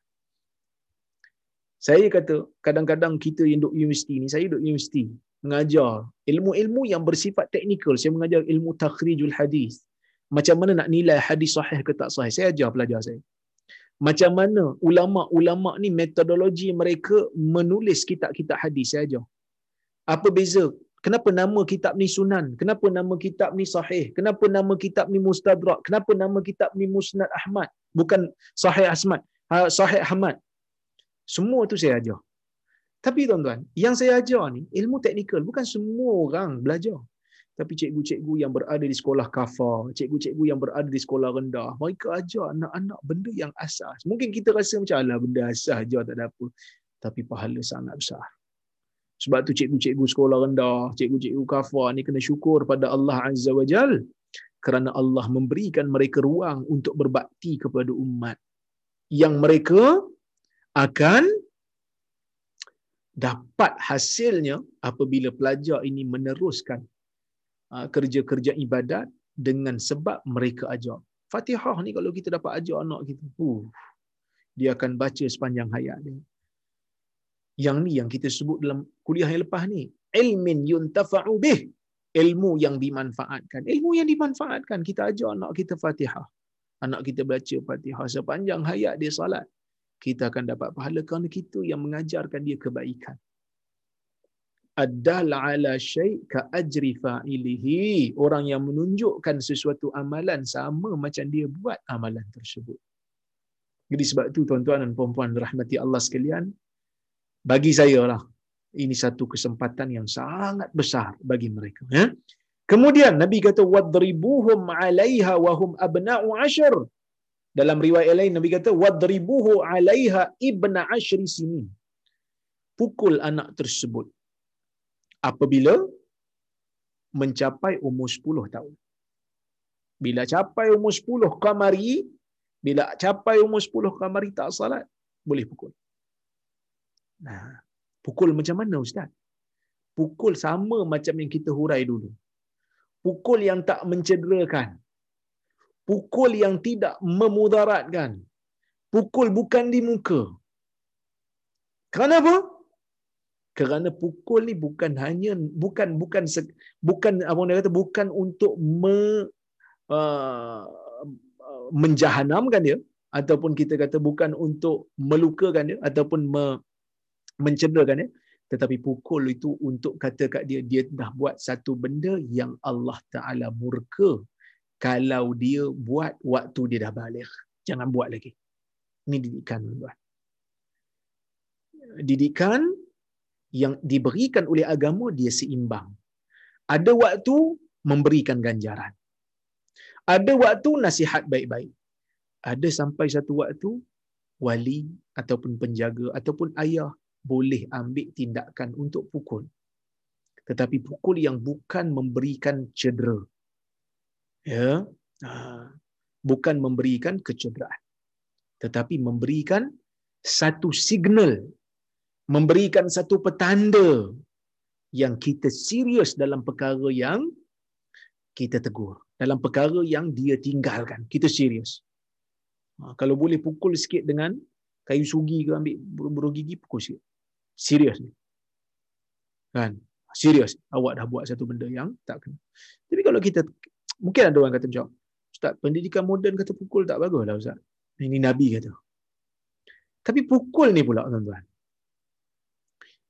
Saya kata, kadang-kadang kita yang duduk universiti ni, saya duduk universiti, mengajar ilmu-ilmu yang bersifat teknikal. Saya mengajar ilmu takhrijul hadis. Macam mana nak nilai hadis sahih ke tak sahih. Saya ajar pelajar saya. Macam mana ulama-ulama ni metodologi mereka menulis kitab-kitab hadis. Saya ajar. Apa beza? Kenapa nama kitab ni sunan? Kenapa nama kitab ni sahih? Kenapa nama kitab ni mustadrak? Kenapa nama kitab ni musnad Ahmad? Bukan sahih Ahmad. Ha, sahih Ahmad. Semua tu saya ajar. Tapi tuan-tuan, yang saya ajar ni ilmu teknikal. Bukan semua orang belajar. Tapi cikgu-cikgu yang berada di sekolah kafar, cikgu-cikgu yang berada di sekolah rendah, mereka ajar anak-anak benda yang asas. Mungkin kita rasa macam lah benda asas ajar tak ada apa. Tapi pahala sangat besar. Sebab tu cikgu-cikgu sekolah rendah, cikgu-cikgu kafar ni kena syukur pada Allah Azza wa Jal kerana Allah memberikan mereka ruang untuk berbakti kepada umat yang mereka akan dapat hasilnya apabila pelajar ini meneruskan uh, kerja-kerja ibadat dengan sebab mereka ajar. Fatihah ni kalau kita dapat ajar anak kita, uh, dia akan baca sepanjang hayat dia. Yang ni yang kita sebut dalam kuliah yang lepas ni, ilmin yuntafa'u bih. Ilmu yang dimanfaatkan. Ilmu yang dimanfaatkan. Kita ajar anak kita Fatihah. Anak kita baca Fatihah sepanjang hayat dia salat kita akan dapat pahala kerana kita yang mengajarkan dia kebaikan. Adal ala syai' ka ajri fa'ilihi. Orang yang menunjukkan sesuatu amalan sama macam dia buat amalan tersebut. Jadi sebab tu tuan-tuan dan puan-puan rahmati Allah sekalian, bagi saya lah, ini satu kesempatan yang sangat besar bagi mereka. Ya? Kemudian Nabi kata wadribuhum 'alaiha wa hum abna'u 'ashr dalam riwayat lain Nabi kata wadribuhu alaiha ibna ashri sinin. Pukul anak tersebut apabila mencapai umur 10 tahun. Bila capai umur 10 kamari, bila capai umur 10 kamari tak salat, boleh pukul. Nah, pukul macam mana ustaz? Pukul sama macam yang kita hurai dulu. Pukul yang tak mencederakan pukul yang tidak memudaratkan. Pukul bukan di muka. Kenapa? Kerana pukul ni bukan hanya bukan bukan bukan apa orang kata bukan untuk me, uh, menjahanamkan dia ataupun kita kata bukan untuk melukakan dia ataupun me, mencederakan dia tetapi pukul itu untuk kata kat dia dia dah buat satu benda yang Allah Taala murka kalau dia buat waktu dia dah balik. Jangan buat lagi. Ini didikan tuan Didikan yang diberikan oleh agama dia seimbang. Ada waktu memberikan ganjaran. Ada waktu nasihat baik-baik. Ada sampai satu waktu wali ataupun penjaga ataupun ayah boleh ambil tindakan untuk pukul. Tetapi pukul yang bukan memberikan cedera, ya. Ah, bukan memberikan kecederaan tetapi memberikan satu signal memberikan satu petanda yang kita serius dalam perkara yang kita tegur dalam perkara yang dia tinggalkan. Kita serius. Ha, kalau boleh pukul sikit dengan kayu sugi ke ambil buruh gigi pukul sikit. Serius ni. Kan? Serius. Awak dah buat satu benda yang tak kena. Tapi kalau kita Mungkin ada orang kata macam, Ustaz, pendidikan moden kata pukul tak bagus lah Ustaz. Ini Nabi kata. Tapi pukul ni pula tuan-tuan.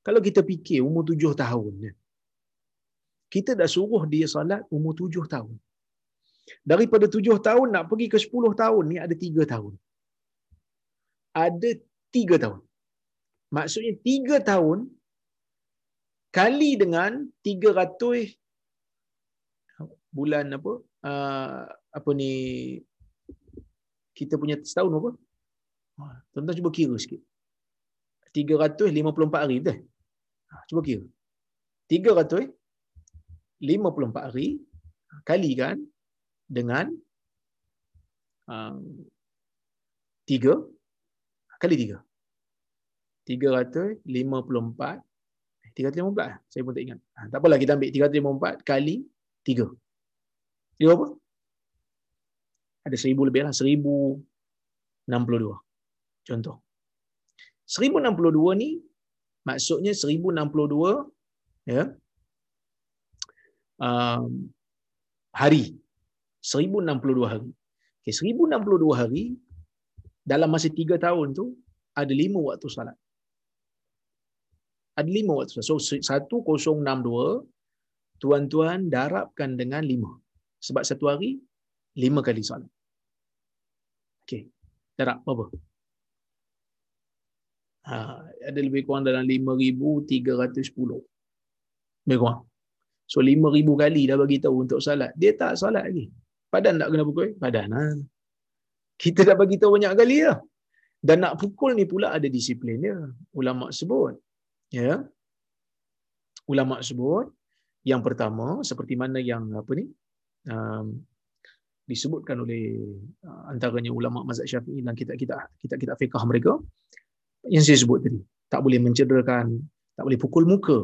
Kalau kita fikir umur tujuh tahun, kita dah suruh dia salat umur tujuh tahun. Daripada tujuh tahun nak pergi ke sepuluh tahun ni ada tiga tahun. Ada tiga tahun. Maksudnya tiga tahun kali dengan tiga ratus bulan apa uh, apa ni kita punya setahun apa? Ha, tuan-tuan cuba kira sikit. 354 hari betul? Ha, cuba kira. 354 hari kali kan dengan uh, 3 kali 3 354 354 saya pun tak ingat. Ha, tak apalah kita ambil 354 kali 3. Dia berapa? Ada 1000 lebih lah, 1062. Contoh. 1062 ni maksudnya 1062 ya. Um, hari. 1062 hari. Okay, 1062 hari dalam masa 3 tahun tu ada 5 waktu salat. Ada 5 waktu salat. So 1062 tuan-tuan darabkan dengan 5. Sebab satu hari 5 kali salat. Okey. Darab berapa? Ha, ada lebih kurang dalam 5310. Lebih kurang. So 5000 kali dah bagi tahu untuk salat. Dia tak salat lagi. Padan tak kena pukul? Padan. Ha. Kita dah bagi tahu banyak kali dah. Dan nak pukul ni pula ada disiplin dia. Ulama sebut. Ya. Ulama sebut yang pertama seperti mana yang apa ni? Um, disebutkan oleh uh, antaranya ulama mazhab Syafi'i dan kita kita kita kita fiqh mereka yang saya sebut tadi tak boleh mencederakan tak boleh pukul muka.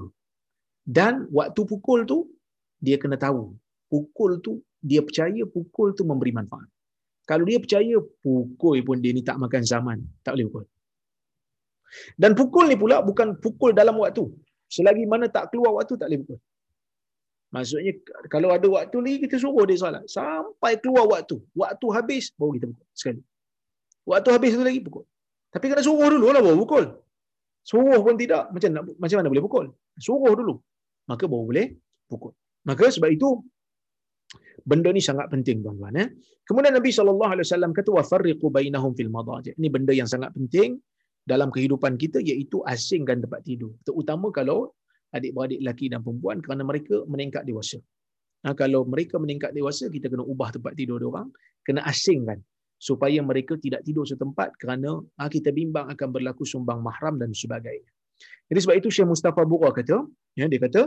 Dan waktu pukul tu dia kena tahu. Pukul tu dia percaya pukul tu memberi manfaat. Kalau dia percaya pukul pun dia ni tak makan zaman tak boleh pukul. Dan pukul ni pula bukan pukul dalam waktu. Selagi mana tak keluar waktu tak boleh pukul Maksudnya kalau ada waktu lagi kita suruh dia solat sampai keluar waktu. Waktu habis baru kita pukul sekali. Waktu habis satu lagi pukul. Tapi kena suruh dulu lah baru pukul. Suruh pun tidak macam nak, macam mana boleh pukul? Suruh dulu. Maka baru boleh pukul. Maka sebab itu benda ni sangat penting tuan-tuan eh. Kemudian Nabi sallallahu alaihi wasallam kata wa farriqu bainahum fil madaji. Ini benda yang sangat penting dalam kehidupan kita iaitu asingkan tempat tidur. Terutama kalau adik-beradik lelaki dan perempuan kerana mereka meningkat dewasa. Ha, kalau mereka meningkat dewasa, kita kena ubah tempat tidur dia orang, kena asingkan supaya mereka tidak tidur setempat kerana ha, kita bimbang akan berlaku sumbang mahram dan sebagainya. Jadi sebab itu Syekh Mustafa Bura kata, ya, dia kata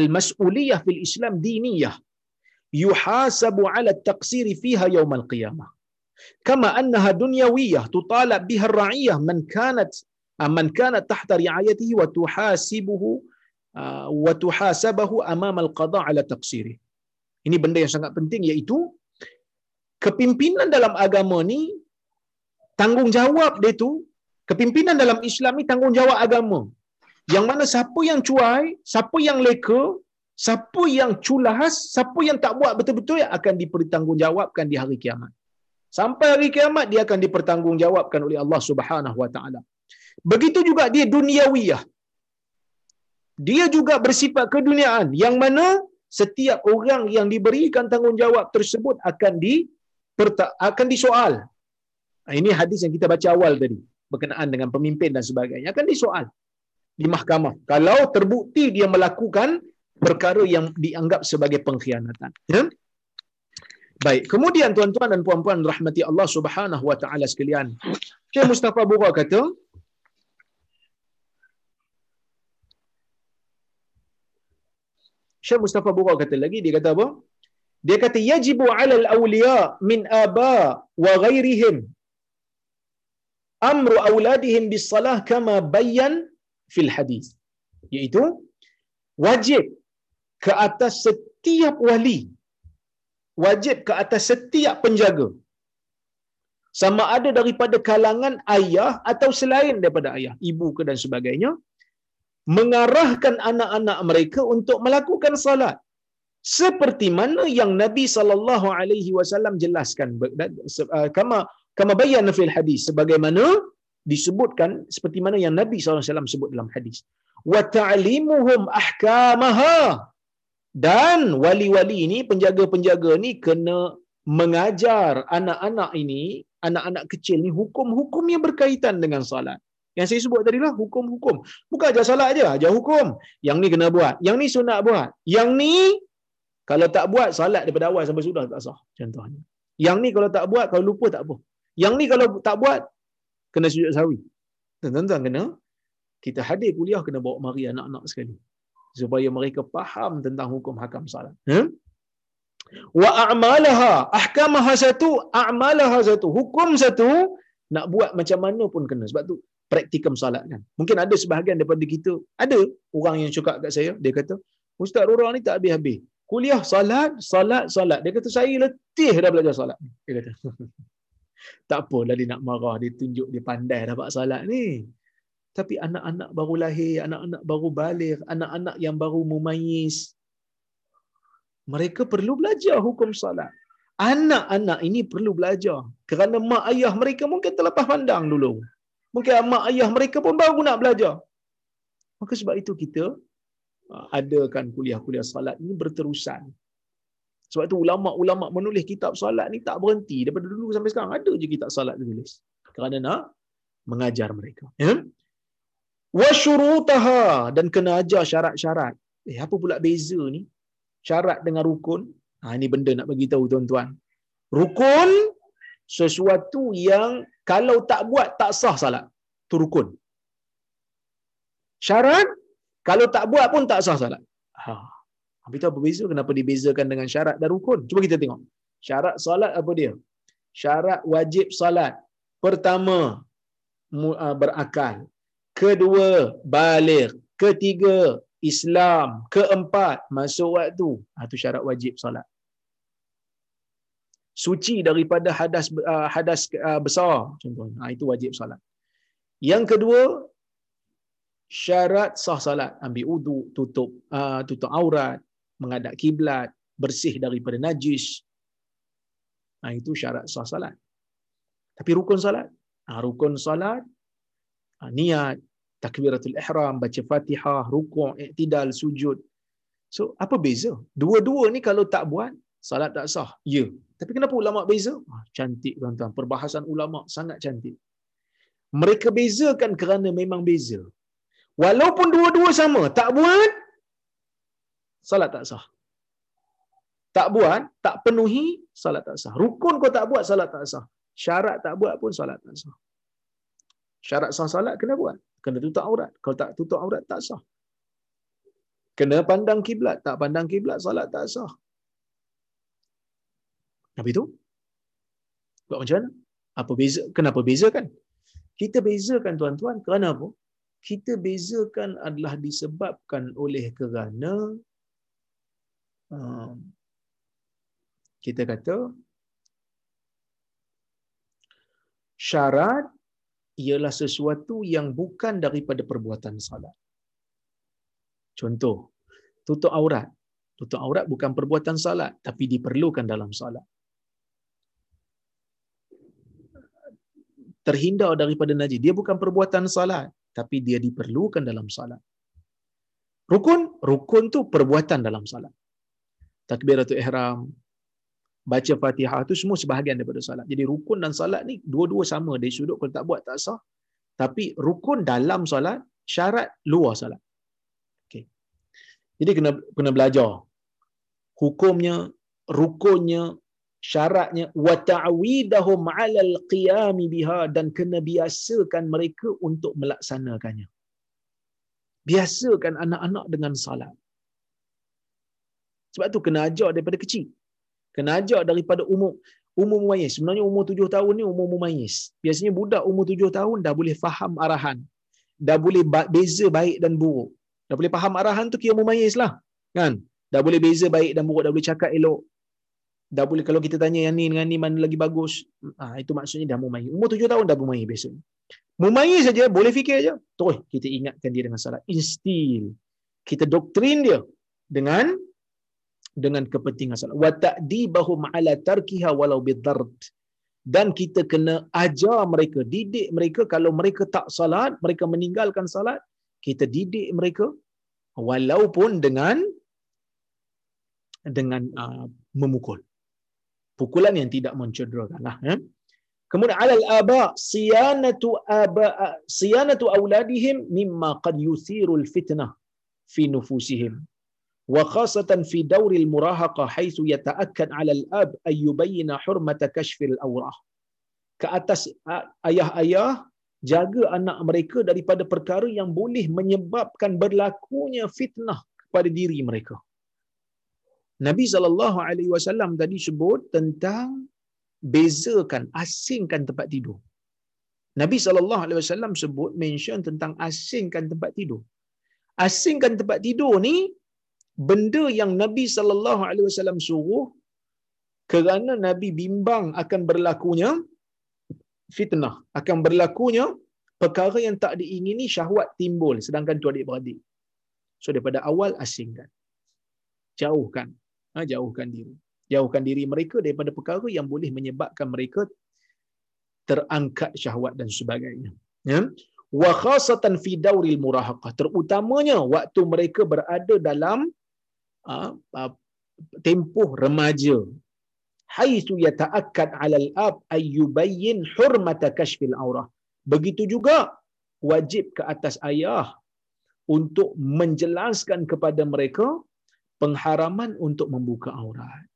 al-mas'uliyah fil Islam diniyah yuhasabu ala taqsir fiha yawm al-qiyamah. Kama annaha dunyawiyah tutalab biha ar-ra'iyah man kanat man kana tahta riayatihi wa tuhasibuhu wa tuhasabahu amam al-qada' ala taqsirih. Ini benda yang sangat penting iaitu kepimpinan dalam agama ni tanggungjawab dia tu kepimpinan dalam Islam ni tanggungjawab agama. Yang mana siapa yang cuai, siapa yang leka, siapa yang culas, siapa yang tak buat betul-betul akan dipertanggungjawabkan di hari kiamat. Sampai hari kiamat dia akan dipertanggungjawabkan oleh Allah Subhanahu wa taala. Begitu juga dia duniawiyah. Dia juga bersifat keduniaan yang mana setiap orang yang diberikan tanggungjawab tersebut akan di akan disoal. Ini hadis yang kita baca awal tadi berkenaan dengan pemimpin dan sebagainya akan disoal di mahkamah. Kalau terbukti dia melakukan perkara yang dianggap sebagai pengkhianatan. Ya? Baik, kemudian tuan-tuan dan puan-puan rahmati Allah Subhanahu wa taala sekalian. Syekh Mustafa Bura kata, Syekh Mustafa Bura kata lagi, dia kata apa? Dia kata, yajibu ala al-awliya min aba wa ghairihim amru awladihim bis salah kama bayan fil hadis. Iaitu, wajib ke atas setiap wali, wajib ke atas setiap penjaga, sama ada daripada kalangan ayah atau selain daripada ayah, ibu ke dan sebagainya, mengarahkan anak-anak mereka untuk melakukan salat. Seperti mana yang Nabi sallallahu alaihi wasallam jelaskan. Uh, kama kama bayyana fil hadis. Sebagaimana disebutkan seperti mana yang Nabi sallallahu alaihi wasallam sebut dalam hadis. Wa ta'limuhum ahkamaha. Dan wali-wali ini penjaga-penjaga ni kena mengajar anak-anak ini anak-anak kecil ni hukum-hukum yang berkaitan dengan salat yang saya sebut tadi lah hukum-hukum. Bukan ajar salat aja, ajar hukum. Yang ni kena buat. Yang ni sunat buat. Yang ni kalau tak buat salat daripada awal sampai sudah tak sah. Contohnya. Yang ni kalau tak buat, kalau lupa tak apa. Yang ni kalau tak buat, kena sujud sawi. Tuan-tuan kena, kita hadir kuliah kena bawa mari anak-anak sekali. Supaya mereka faham tentang hukum hakam salat. Hmm? Wa a'malaha. Ahkamaha satu, a'malaha satu. Hukum satu, nak buat macam mana pun kena. Sebab tu praktikum salat kan. Mungkin ada sebahagian daripada kita, ada orang yang cakap kat saya, dia kata, Ustaz Rura ni tak habis-habis. Kuliah salat, salat, salat. Dia kata, saya letih dah belajar salat. Dia kata, (laughs) tak apalah dia nak marah, dia tunjuk dia pandai dapat salat ni. Tapi anak-anak baru lahir, anak-anak baru balik, anak-anak yang baru memayis, mereka perlu belajar hukum salat. Anak-anak ini perlu belajar. Kerana mak ayah mereka mungkin terlepas pandang dulu. Mungkin mak ayah mereka pun baru nak belajar. Maka sebab itu kita uh, adakan kuliah-kuliah salat ini berterusan. Sebab itu ulama-ulama menulis kitab salat ni tak berhenti daripada dulu sampai sekarang ada je kitab salat ditulis. Kerana nak mengajar mereka. Ya? Dan kena ajar syarat-syarat. Eh apa pula beza ni? Syarat dengan rukun. Ha ini benda nak bagi tahu tuan-tuan. Rukun sesuatu yang kalau tak buat tak sah salat. Tu rukun. Syarat kalau tak buat pun tak sah salat. Ha. Tapi tu apa beza? Kenapa dibezakan dengan syarat dan rukun? Cuba kita tengok. Syarat salat apa dia? Syarat wajib salat. Pertama, uh, berakal. Kedua, balik. Ketiga, Islam. Keempat, masuk waktu. Itu ha, syarat wajib salat suci daripada hadas uh, hadas uh, besar contohnya. Ha, itu wajib solat. Yang kedua syarat sah salat ambil wudu tutup uh, tutup aurat menghadap kiblat bersih daripada najis. Ha, itu syarat sah salat tapi rukun salat ha, rukun salat ha, niat takbiratul ihram baca fatihah rukuk iktidal sujud. So apa beza? Dua-dua ni kalau tak buat salat tak sah. Ya tapi kenapa ulama beza? Ah, cantik tuan-tuan. Perbahasan ulama sangat cantik. Mereka bezakan kerana memang beza. Walaupun dua-dua sama, tak buat, salat tak sah. Tak buat, tak penuhi, salat tak sah. Rukun kau tak buat, salat tak sah. Syarat tak buat pun, salat tak sah. Syarat sah salat, kena buat. Kena tutup aurat. Kalau tak tutup aurat, tak sah. Kena pandang kiblat. Tak pandang kiblat, salat tak sah. Tapi tu buat macam mana? Apa beza? Kenapa bezakan? Kita bezakan tuan-tuan kerana apa? Kita bezakan adalah disebabkan oleh kerana um, kita kata syarat ialah sesuatu yang bukan daripada perbuatan salat. Contoh, tutup aurat. Tutup aurat bukan perbuatan salat tapi diperlukan dalam salat. Terhindar daripada najis. Dia bukan perbuatan salat, tapi dia diperlukan dalam salat. Rukun, rukun tu perbuatan dalam salat. Takbiratul ihram, baca Fatihah tu semua sebahagian daripada salat. Jadi rukun dan salat ni dua-dua sama dari sudut kalau tak buat tak sah. Tapi rukun dalam salat, syarat luar salat. Okay. Jadi kena kena belajar hukumnya, rukunnya, syaratnya wa ta'widahum 'ala al-qiyam biha dan kena biasakan mereka untuk melaksanakannya. Biasakan anak-anak dengan salat. Sebab tu kena ajar daripada kecil. Kena ajar daripada umur umur mumayyiz. Sebenarnya umur tujuh tahun ni umur mumayyiz. Biasanya budak umur tujuh tahun dah boleh faham arahan. Dah boleh beza baik dan buruk. Dah boleh faham arahan tu kira mumayyiz lah. Kan? Dah boleh beza baik dan buruk. Dah boleh cakap elok dah boleh kalau kita tanya yang ni dengan ni mana lagi bagus? Ah itu maksudnya dah mumayyi umur tujuh tahun dah mumayyi biasanya mumayyi saja boleh fikir aja. Terus kita ingatkan dia dengan salat instil kita doktrin dia dengan dengan kepentingan salat wa ta'dibahum ala tarkiha walau bidard dan kita kena ajar mereka didik mereka kalau mereka tak salat mereka meninggalkan salat kita didik mereka walaupun dengan dengan uh, memukul pukulan yang tidak mencederakan lah ya. Kemudian alal aba siyanatu aba siyanatu auladihim mimma qad yuthirul fitnah fi nufusihim. Wa khasatan fi dawr al murahaqa haythu yata'akkad ala al ab ay yubayyana hurmata kashf al awrah. Ke atas ayah-ayah jaga anak mereka daripada perkara yang boleh menyebabkan berlakunya fitnah kepada diri mereka Nabi sallallahu alaihi wasallam tadi sebut tentang bezakan asingkan tempat tidur. Nabi sallallahu alaihi wasallam sebut mention tentang asingkan tempat tidur. Asingkan tempat tidur ni benda yang Nabi sallallahu alaihi wasallam suruh kerana Nabi bimbang akan berlakunya fitnah, akan berlakunya perkara yang tak diingini syahwat timbul sedangkan tu adik-beradik. So daripada awal asingkan. Jauhkan. Ha, jauhkan diri. Jauhkan diri mereka daripada perkara yang boleh menyebabkan mereka terangkat syahwat dan sebagainya. Ya. Wa khasatan fi dauril murahaqah. Terutamanya waktu mereka berada dalam uh, uh, tempoh remaja. Haitsu yata'akkad 'ala al-ab ay yubayyin hurmata kashfil aurah. Begitu juga wajib ke atas ayah untuk menjelaskan kepada mereka pengharaman untuk membuka aurat.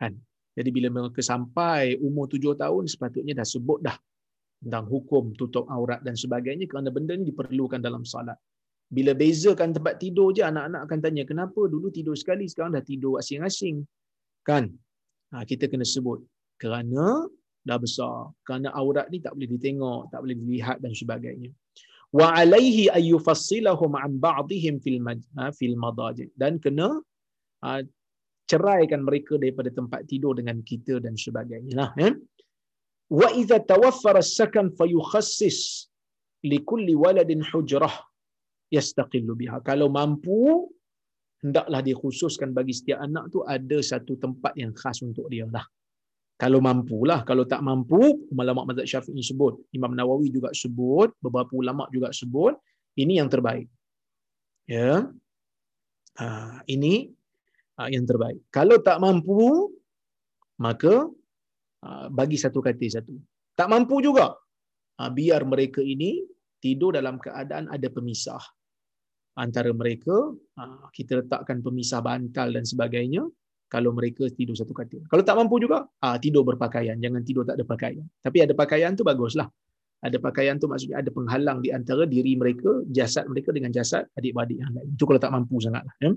Kan? Jadi bila mereka sampai umur tujuh tahun, sepatutnya dah sebut dah tentang hukum tutup aurat dan sebagainya kerana benda ini diperlukan dalam salat. Bila bezakan tempat tidur je, anak-anak akan tanya, kenapa dulu tidur sekali, sekarang dah tidur asing-asing? Kan? Ha, kita kena sebut. Kerana dah besar. Kerana aurat ni tak boleh ditengok, tak boleh dilihat dan sebagainya. Wa alaihi ayyufassilahum an ba'dihim fil, ha, fil madajid. Dan kena ha, ceraikan mereka daripada tempat tidur dengan kita dan sebagainya lah ya. Wa idza tawaffara as-sakan fayukhassis likulli waladin hujrah yastaqillu biha. Kalau mampu hendaklah dikhususkan bagi setiap anak tu ada satu tempat yang khas untuk dia lah kalau mampulah kalau tak mampu ulama mazhab Syafi'i sebut Imam Nawawi juga sebut beberapa ulama juga sebut ini yang terbaik ya ha, ini Ah, yang terbaik. Kalau tak mampu, maka ah, bagi satu katil satu. Tak mampu juga, ah, biar mereka ini tidur dalam keadaan ada pemisah antara mereka. Kita letakkan pemisah bantal dan sebagainya. Kalau mereka tidur satu katil. Kalau tak mampu juga, tidur berpakaian. Jangan tidur tak ada pakaian. Tapi ada pakaian tu baguslah. Ada pakaian tu maksudnya ada penghalang di antara diri mereka, jasad mereka dengan jasad adik-beradik yang lain. Itu kalau tak mampu sangatlah. Ya.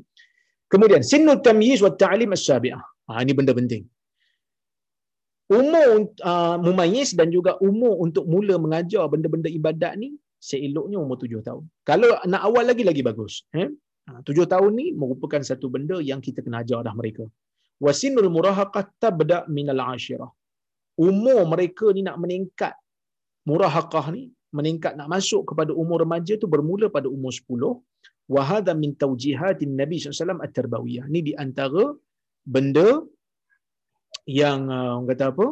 Kemudian sinnul tamyiz wa ta'lim as-sabi'ah. Ha, ini benda penting. Umur uh, mumayyiz dan juga umur untuk mula mengajar benda-benda ibadat ni seeloknya umur tujuh tahun. Kalau nak awal lagi lagi bagus. Eh? Tujuh tahun ni merupakan satu benda yang kita kena ajar dah mereka. Wasinul murahaqah tabda minal ashirah. Umur mereka ni nak meningkat. Murahaqah ni meningkat nak masuk kepada umur remaja tu bermula pada umur sepuluh. Wa hadha min tawjihatin nabi SAW at-tarbawiyah. Ni di antara benda yang uh, orang kata apa?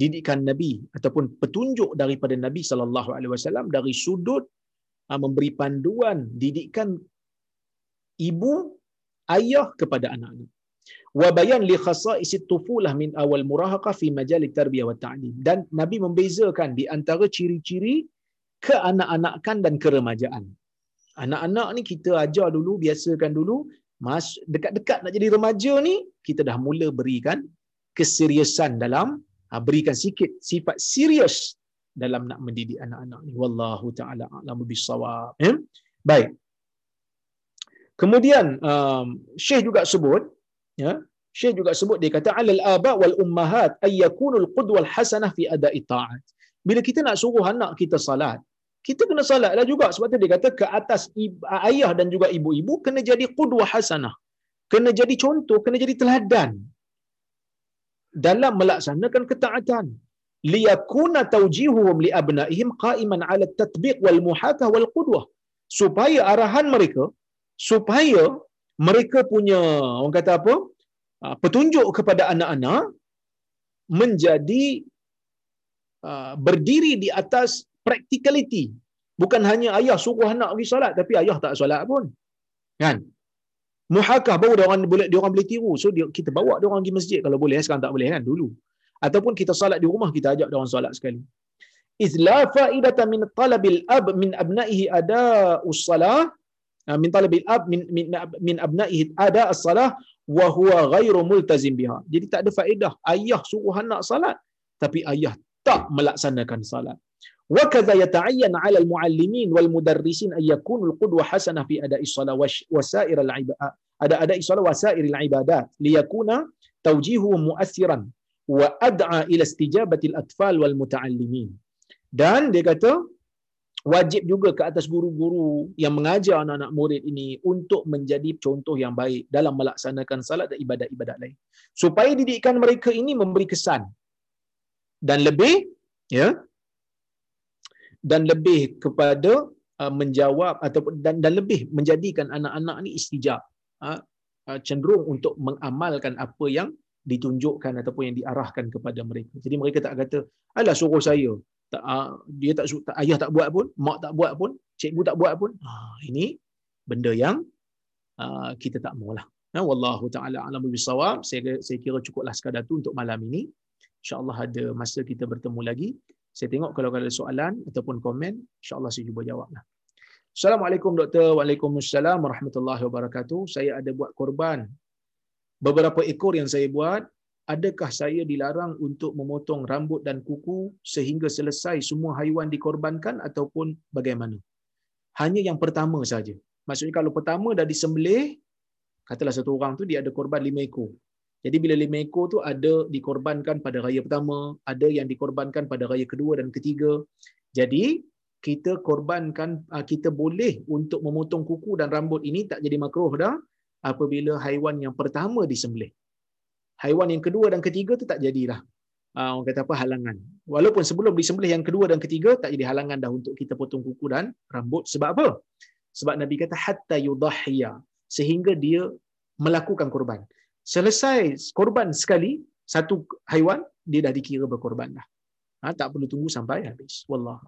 Didikan nabi ataupun petunjuk daripada nabi sallallahu alaihi wasallam dari sudut uh, memberi panduan didikan ibu ayah kepada anak-anak wa bayan li khasa'is tufulah min awal murahaqah fi majal tarbiyah wa ta'lim dan nabi membezakan di antara ciri-ciri keanak-anakan dan keremajaan anak-anak ni kita ajar dulu, biasakan dulu, mas dekat-dekat nak jadi remaja ni, kita dah mula berikan keseriusan dalam ha, berikan sikit sifat serius dalam nak mendidik anak-anak ni. Wallahu taala a'lamu bissawab. Ya? Baik. Kemudian um, Syekh juga sebut, ya, Syekh juga sebut dia kata alal aba wal ummahat ay yakunul qudwal hasanah fi ada'i ta'at. Bila kita nak suruh anak kita salat, kita kena salatlah juga. Sebab tu dia kata ke atas ayah dan juga ibu-ibu kena jadi qudwah hasanah. Kena jadi contoh kena jadi teladan dalam melaksanakan ketaatan. Liyakuna tawjihuhum li abnaihim qa'iman 'ala tatbiq wal muhakah wal qudwah. Supaya arahan mereka supaya mereka punya orang kata apa ah, petunjuk kepada anak-anak menjadi uh, berdiri di atas practicality. Bukan hanya ayah suruh anak pergi solat tapi ayah tak solat pun. Kan? Muhakah baru dia orang boleh dia orang boleh tiru. So dia, kita bawa dia orang pergi masjid kalau boleh sekarang tak boleh kan dulu. Ataupun kita solat di rumah kita ajak dia orang solat sekali. Izla faidata min talabil ab min abnaihi ada ussalah ah, min talabil ab min min, min abnaihi ada as-salah wa huwa ghairu multazim biha. Jadi tak ada faedah ayah suruh anak solat tapi ayah tak melaksanakan salat. وكذا يتعين على المعلمين والمدرسين أن يكونوا القدوة حسنة في أداء الصلاة وسائر العبادات أداء أداء الصلاة وسائر العبادات ليكون توجيههم مؤثرا وأدعى إلى استجابة الأطفال والمتعلمين Dan dia kata wajib juga ke atas guru-guru yang mengajar anak-anak murid ini untuk menjadi contoh yang baik dalam melaksanakan salat dan ibadat-ibadat lain. Supaya didikan mereka ini memberi kesan dan lebih ya dan lebih kepada uh, menjawab ataupun dan, dan lebih menjadikan anak-anak ni istijab uh, uh, cenderung untuk mengamalkan apa yang ditunjukkan ataupun yang diarahkan kepada mereka. Jadi mereka tak kata, "Alah suruh saya." Tak uh, dia tak, tak ayah tak buat pun, mak tak buat pun, cikgu tak buat pun. Uh, ini benda yang uh, kita tak maulah. Nah, wallahu taala alam bisawab. Saya saya kira cukuplah sekadar tu untuk malam ini. Insya-Allah ada masa kita bertemu lagi. Saya tengok kalau ada soalan ataupun komen, insya-Allah saya cuba jawablah. Assalamualaikum doktor. Waalaikumsalam warahmatullahi wabarakatuh. Saya ada buat korban beberapa ekor yang saya buat, adakah saya dilarang untuk memotong rambut dan kuku sehingga selesai semua haiwan dikorbankan ataupun bagaimana? Hanya yang pertama saja. Maksudnya kalau pertama dah disembelih, katalah satu orang tu dia ada korban lima ekor. Jadi bila lima ekor tu ada dikorbankan pada raya pertama, ada yang dikorbankan pada raya kedua dan ketiga. Jadi kita korbankan, ah, kita boleh untuk memotong kuku dan rambut ini tak jadi makruh dah apabila haiwan yang pertama disembelih. Haiwan yang kedua dan ketiga tu tak jadilah. Uh, orang kata apa halangan. Walaupun sebelum disembelih yang kedua dan ketiga tak jadi halangan dah untuk kita potong kuku dan rambut sebab apa? Sebab Nabi kata hatta yudahhiya sehingga dia melakukan korban. Selesai korban sekali satu haiwan dia dah dikira berkorban dah. Ha, tak perlu tunggu sampai habis. Wallahu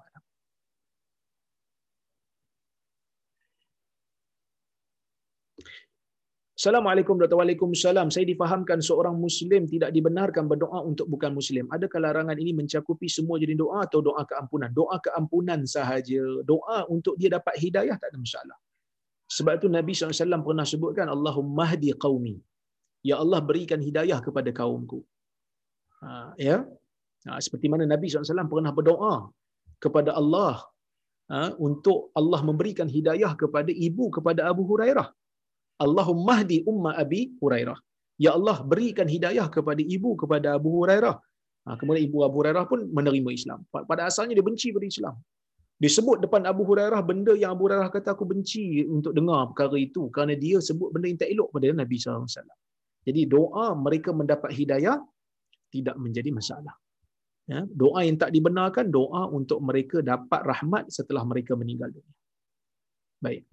Assalamualaikum warahmatullahi Waalaikumsalam. Saya difahamkan seorang Muslim tidak dibenarkan berdoa untuk bukan Muslim. Adakah larangan ini mencakupi semua jenis doa atau doa keampunan? Doa keampunan sahaja. Doa untuk dia dapat hidayah tak ada masalah. Sebab itu Nabi SAW pernah sebutkan Allahumma hdi qawmi. Ya Allah berikan hidayah kepada kaumku. Ha, ya? Ha, seperti mana Nabi SAW pernah berdoa kepada Allah ha, untuk Allah memberikan hidayah kepada ibu kepada Abu Hurairah. Allahumma hdi umma Abi Hurairah. Ya Allah berikan hidayah kepada ibu kepada Abu Hurairah. Ha, kemudian ibu Abu Hurairah pun menerima Islam. Pada asalnya dia benci pada Islam. Disebut depan Abu Hurairah benda yang Abu Hurairah kata aku benci untuk dengar perkara itu kerana dia sebut benda yang tak elok pada Nabi SAW. Jadi doa mereka mendapat hidayah tidak menjadi masalah. Ya, doa yang tak dibenarkan doa untuk mereka dapat rahmat setelah mereka meninggal dunia. Baik.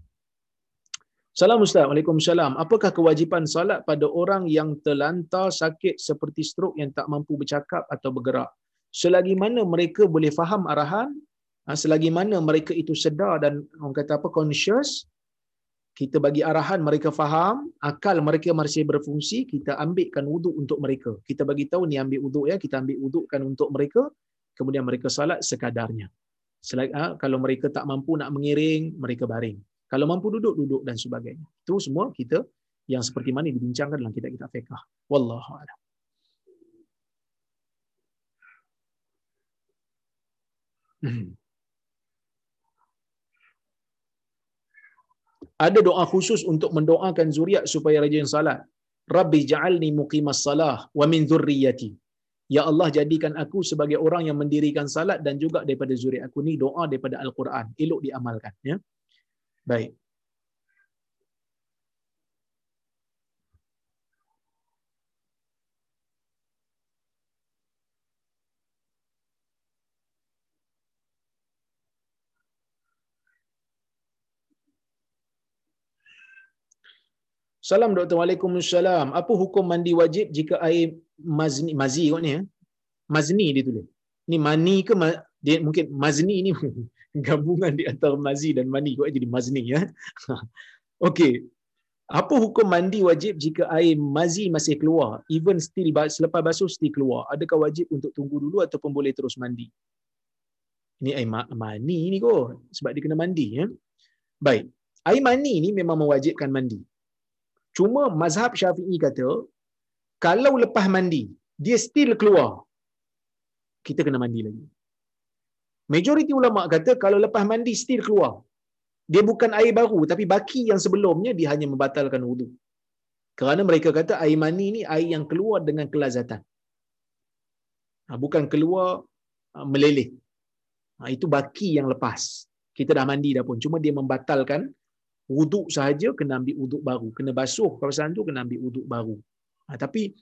Salam Ustaz. Waalaikumsalam. Apakah kewajipan salat pada orang yang terlantar sakit seperti strok yang tak mampu bercakap atau bergerak? Selagi mana mereka boleh faham arahan, ha, selagi mana mereka itu sedar dan orang kata apa conscious, kita bagi arahan mereka faham, akal mereka masih berfungsi, kita ambilkan wuduk untuk mereka. Kita bagi tahu ni ambil wuduk ya, kita ambil wudukkan untuk mereka, kemudian mereka salat sekadarnya. Selagi, ha, kalau mereka tak mampu nak mengiring, mereka baring. Kalau mampu duduk, duduk dan sebagainya. Itu semua kita yang seperti mana dibincangkan dalam kitab-kitab fiqh. Wallahu a'lam. Hmm. Ada doa khusus untuk mendoakan zuriat supaya rajin salat. Rabbi ja'alni muqimas salah wa min zurriyati. Ya Allah jadikan aku sebagai orang yang mendirikan salat dan juga daripada zuriat aku ni doa daripada Al-Quran. Elok diamalkan. Ya. Baik. Salam Doktor Waalaikumsalam. Apa hukum mandi wajib jika air mazni mazi kot ni ya? Mazni dia tulis. Ni mani ke ma, dia mungkin mazni ni (laughs) gabungan di antara mazi dan mani kau jadi mazni ya. (laughs) Okey. Apa hukum mandi wajib jika air mazi masih keluar even still selepas basuh still keluar? Adakah wajib untuk tunggu dulu ataupun boleh terus mandi? Ini air mani ni kau sebab dia kena mandi ya. Baik. Air mani ni memang mewajibkan mandi. Cuma mazhab Syafi'i kata kalau lepas mandi dia still keluar kita kena mandi lagi. Majoriti ulama kata kalau lepas mandi still keluar. Dia bukan air baru tapi baki yang sebelumnya dia hanya membatalkan wudu. Kerana mereka kata air mani ni air yang keluar dengan kelazatan. Ha, bukan keluar ha, meleleh. Ha, itu baki yang lepas. Kita dah mandi dah pun. Cuma dia membatalkan wuduk sahaja kena ambil wuduk baru. Kena basuh kawasan tu kena ambil wuduk baru. Tapi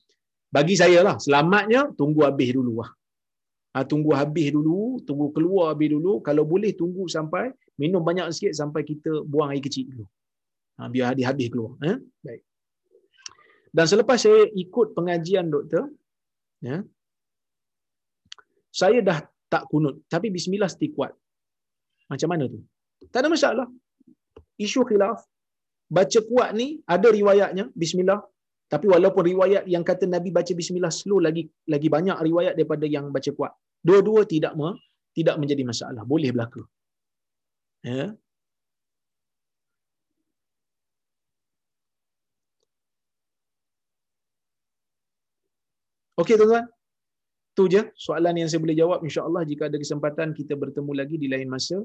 bagi saya lah, selamatnya tunggu habis dulu lah. Ha, tunggu habis dulu, tunggu keluar habis dulu. Kalau boleh tunggu sampai minum banyak sikit sampai kita buang air kecil dulu. Ha, biar habis-habis keluar. Eh? Baik. Dan selepas saya ikut pengajian doktor, ya, saya dah tak kunut. Tapi bismillah still kuat. Macam mana tu? Tak ada masalah. Isu khilaf. Baca kuat ni ada riwayatnya, bismillah. Tapi walaupun riwayat yang kata Nabi baca bismillah slow lagi lagi banyak riwayat daripada yang baca kuat. Dua-dua tidak me, tidak menjadi masalah. Boleh berlaku. Ya. Okey tuan-tuan. Tu je soalan yang saya boleh jawab insya-Allah jika ada kesempatan kita bertemu lagi di lain masa.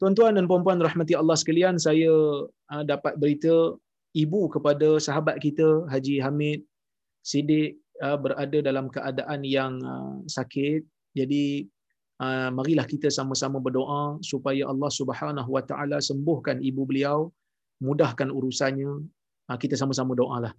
Tuan-tuan dan puan-puan rahmati Allah sekalian, saya uh, dapat berita ibu kepada sahabat kita Haji Hamid Siddiq ah, berada dalam keadaan yang ah, sakit. Jadi ah, marilah kita sama-sama berdoa supaya Allah Subhanahu wa taala sembuhkan ibu beliau mudahkan urusannya. Kita sama-sama doalah.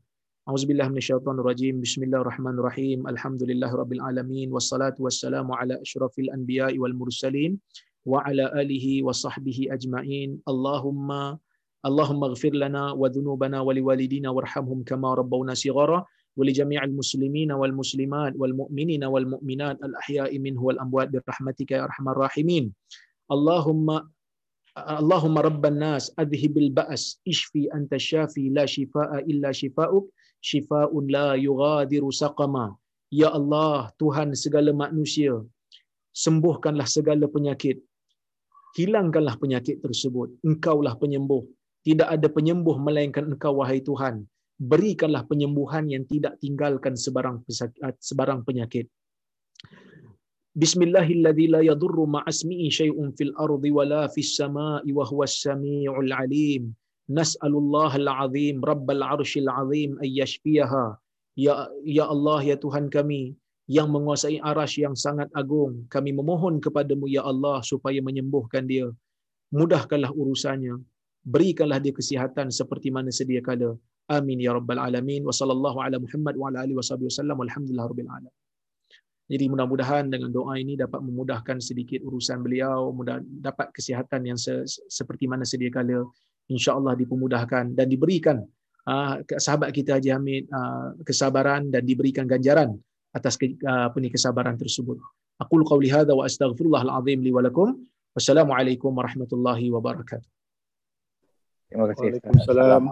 Auzubillahi minasyaitonirrajim. Bismillahirrahmanirrahim. Alhamdulillahirabbil alamin. Wassalatu wassalamu ala asyrafil anbiya wal mursalin wa ala alihi wa sahbihi ajmain. Allahumma والسلام على أشرف الأنبياء والمرسلين وعلى آله وصحبه أجمعين اللهم اللهم اغفر لنا وذنوبنا ولوالدينا وارحمهم كما ربونا صغارا ولجميع المسلمين والمسلمات والمؤمنين والمؤمنات الأحياء منه والأموات برحمتك يا أرحم الراحمين اللهم اللهم رب الناس أذهب البأس اشفي أنت الشافي لا شفاء إلا شفاؤك شفاء لا يغادر سقما Ya Allah, Tuhan segala manusia, sembuhkanlah segala penyakit. Hilangkanlah penyakit tersebut. Engkaulah penyembuh. tidak ada penyembuh melainkan Engkau, wahai Tuhan. Berikanlah penyembuhan yang tidak tinggalkan sebarang sebarang penyakit. Bismillahilladzi la yadurru ma'asmi'i syai'un fil ardi wala fis sama'i wa huwas samii'ul 'alim. Nas'alullah al-'azim rabbal 'arsyil 'azim ay yashfiyaha. Ya ya Allah ya Tuhan kami yang menguasai arasy yang sangat agung, kami memohon kepadamu ya Allah supaya menyembuhkan dia. Mudahkanlah urusannya. Berikanlah dia kesihatan seperti mana sedia kala. Amin ya rabbal alamin. Wa sallallahu ala Muhammad wa ala alihi wasallam. Alhamdulillah rabbil alamin. Jadi mudah-mudahan dengan doa ini dapat memudahkan sedikit urusan beliau, mudah dapat kesihatan yang se- seperti mana sedia kala insya-Allah dipermudahkan dan diberikan uh, sahabat kita Haji Hamid uh, kesabaran dan diberikan ganjaran atas ke, uh, apa ni kesabaran tersebut. Aku qauli hadza wa astaghfirullahal azim li wa lakum. Wassalamualaikum warahmatullahi wabarakatuh. Terima kasih. Waalaikumsalam.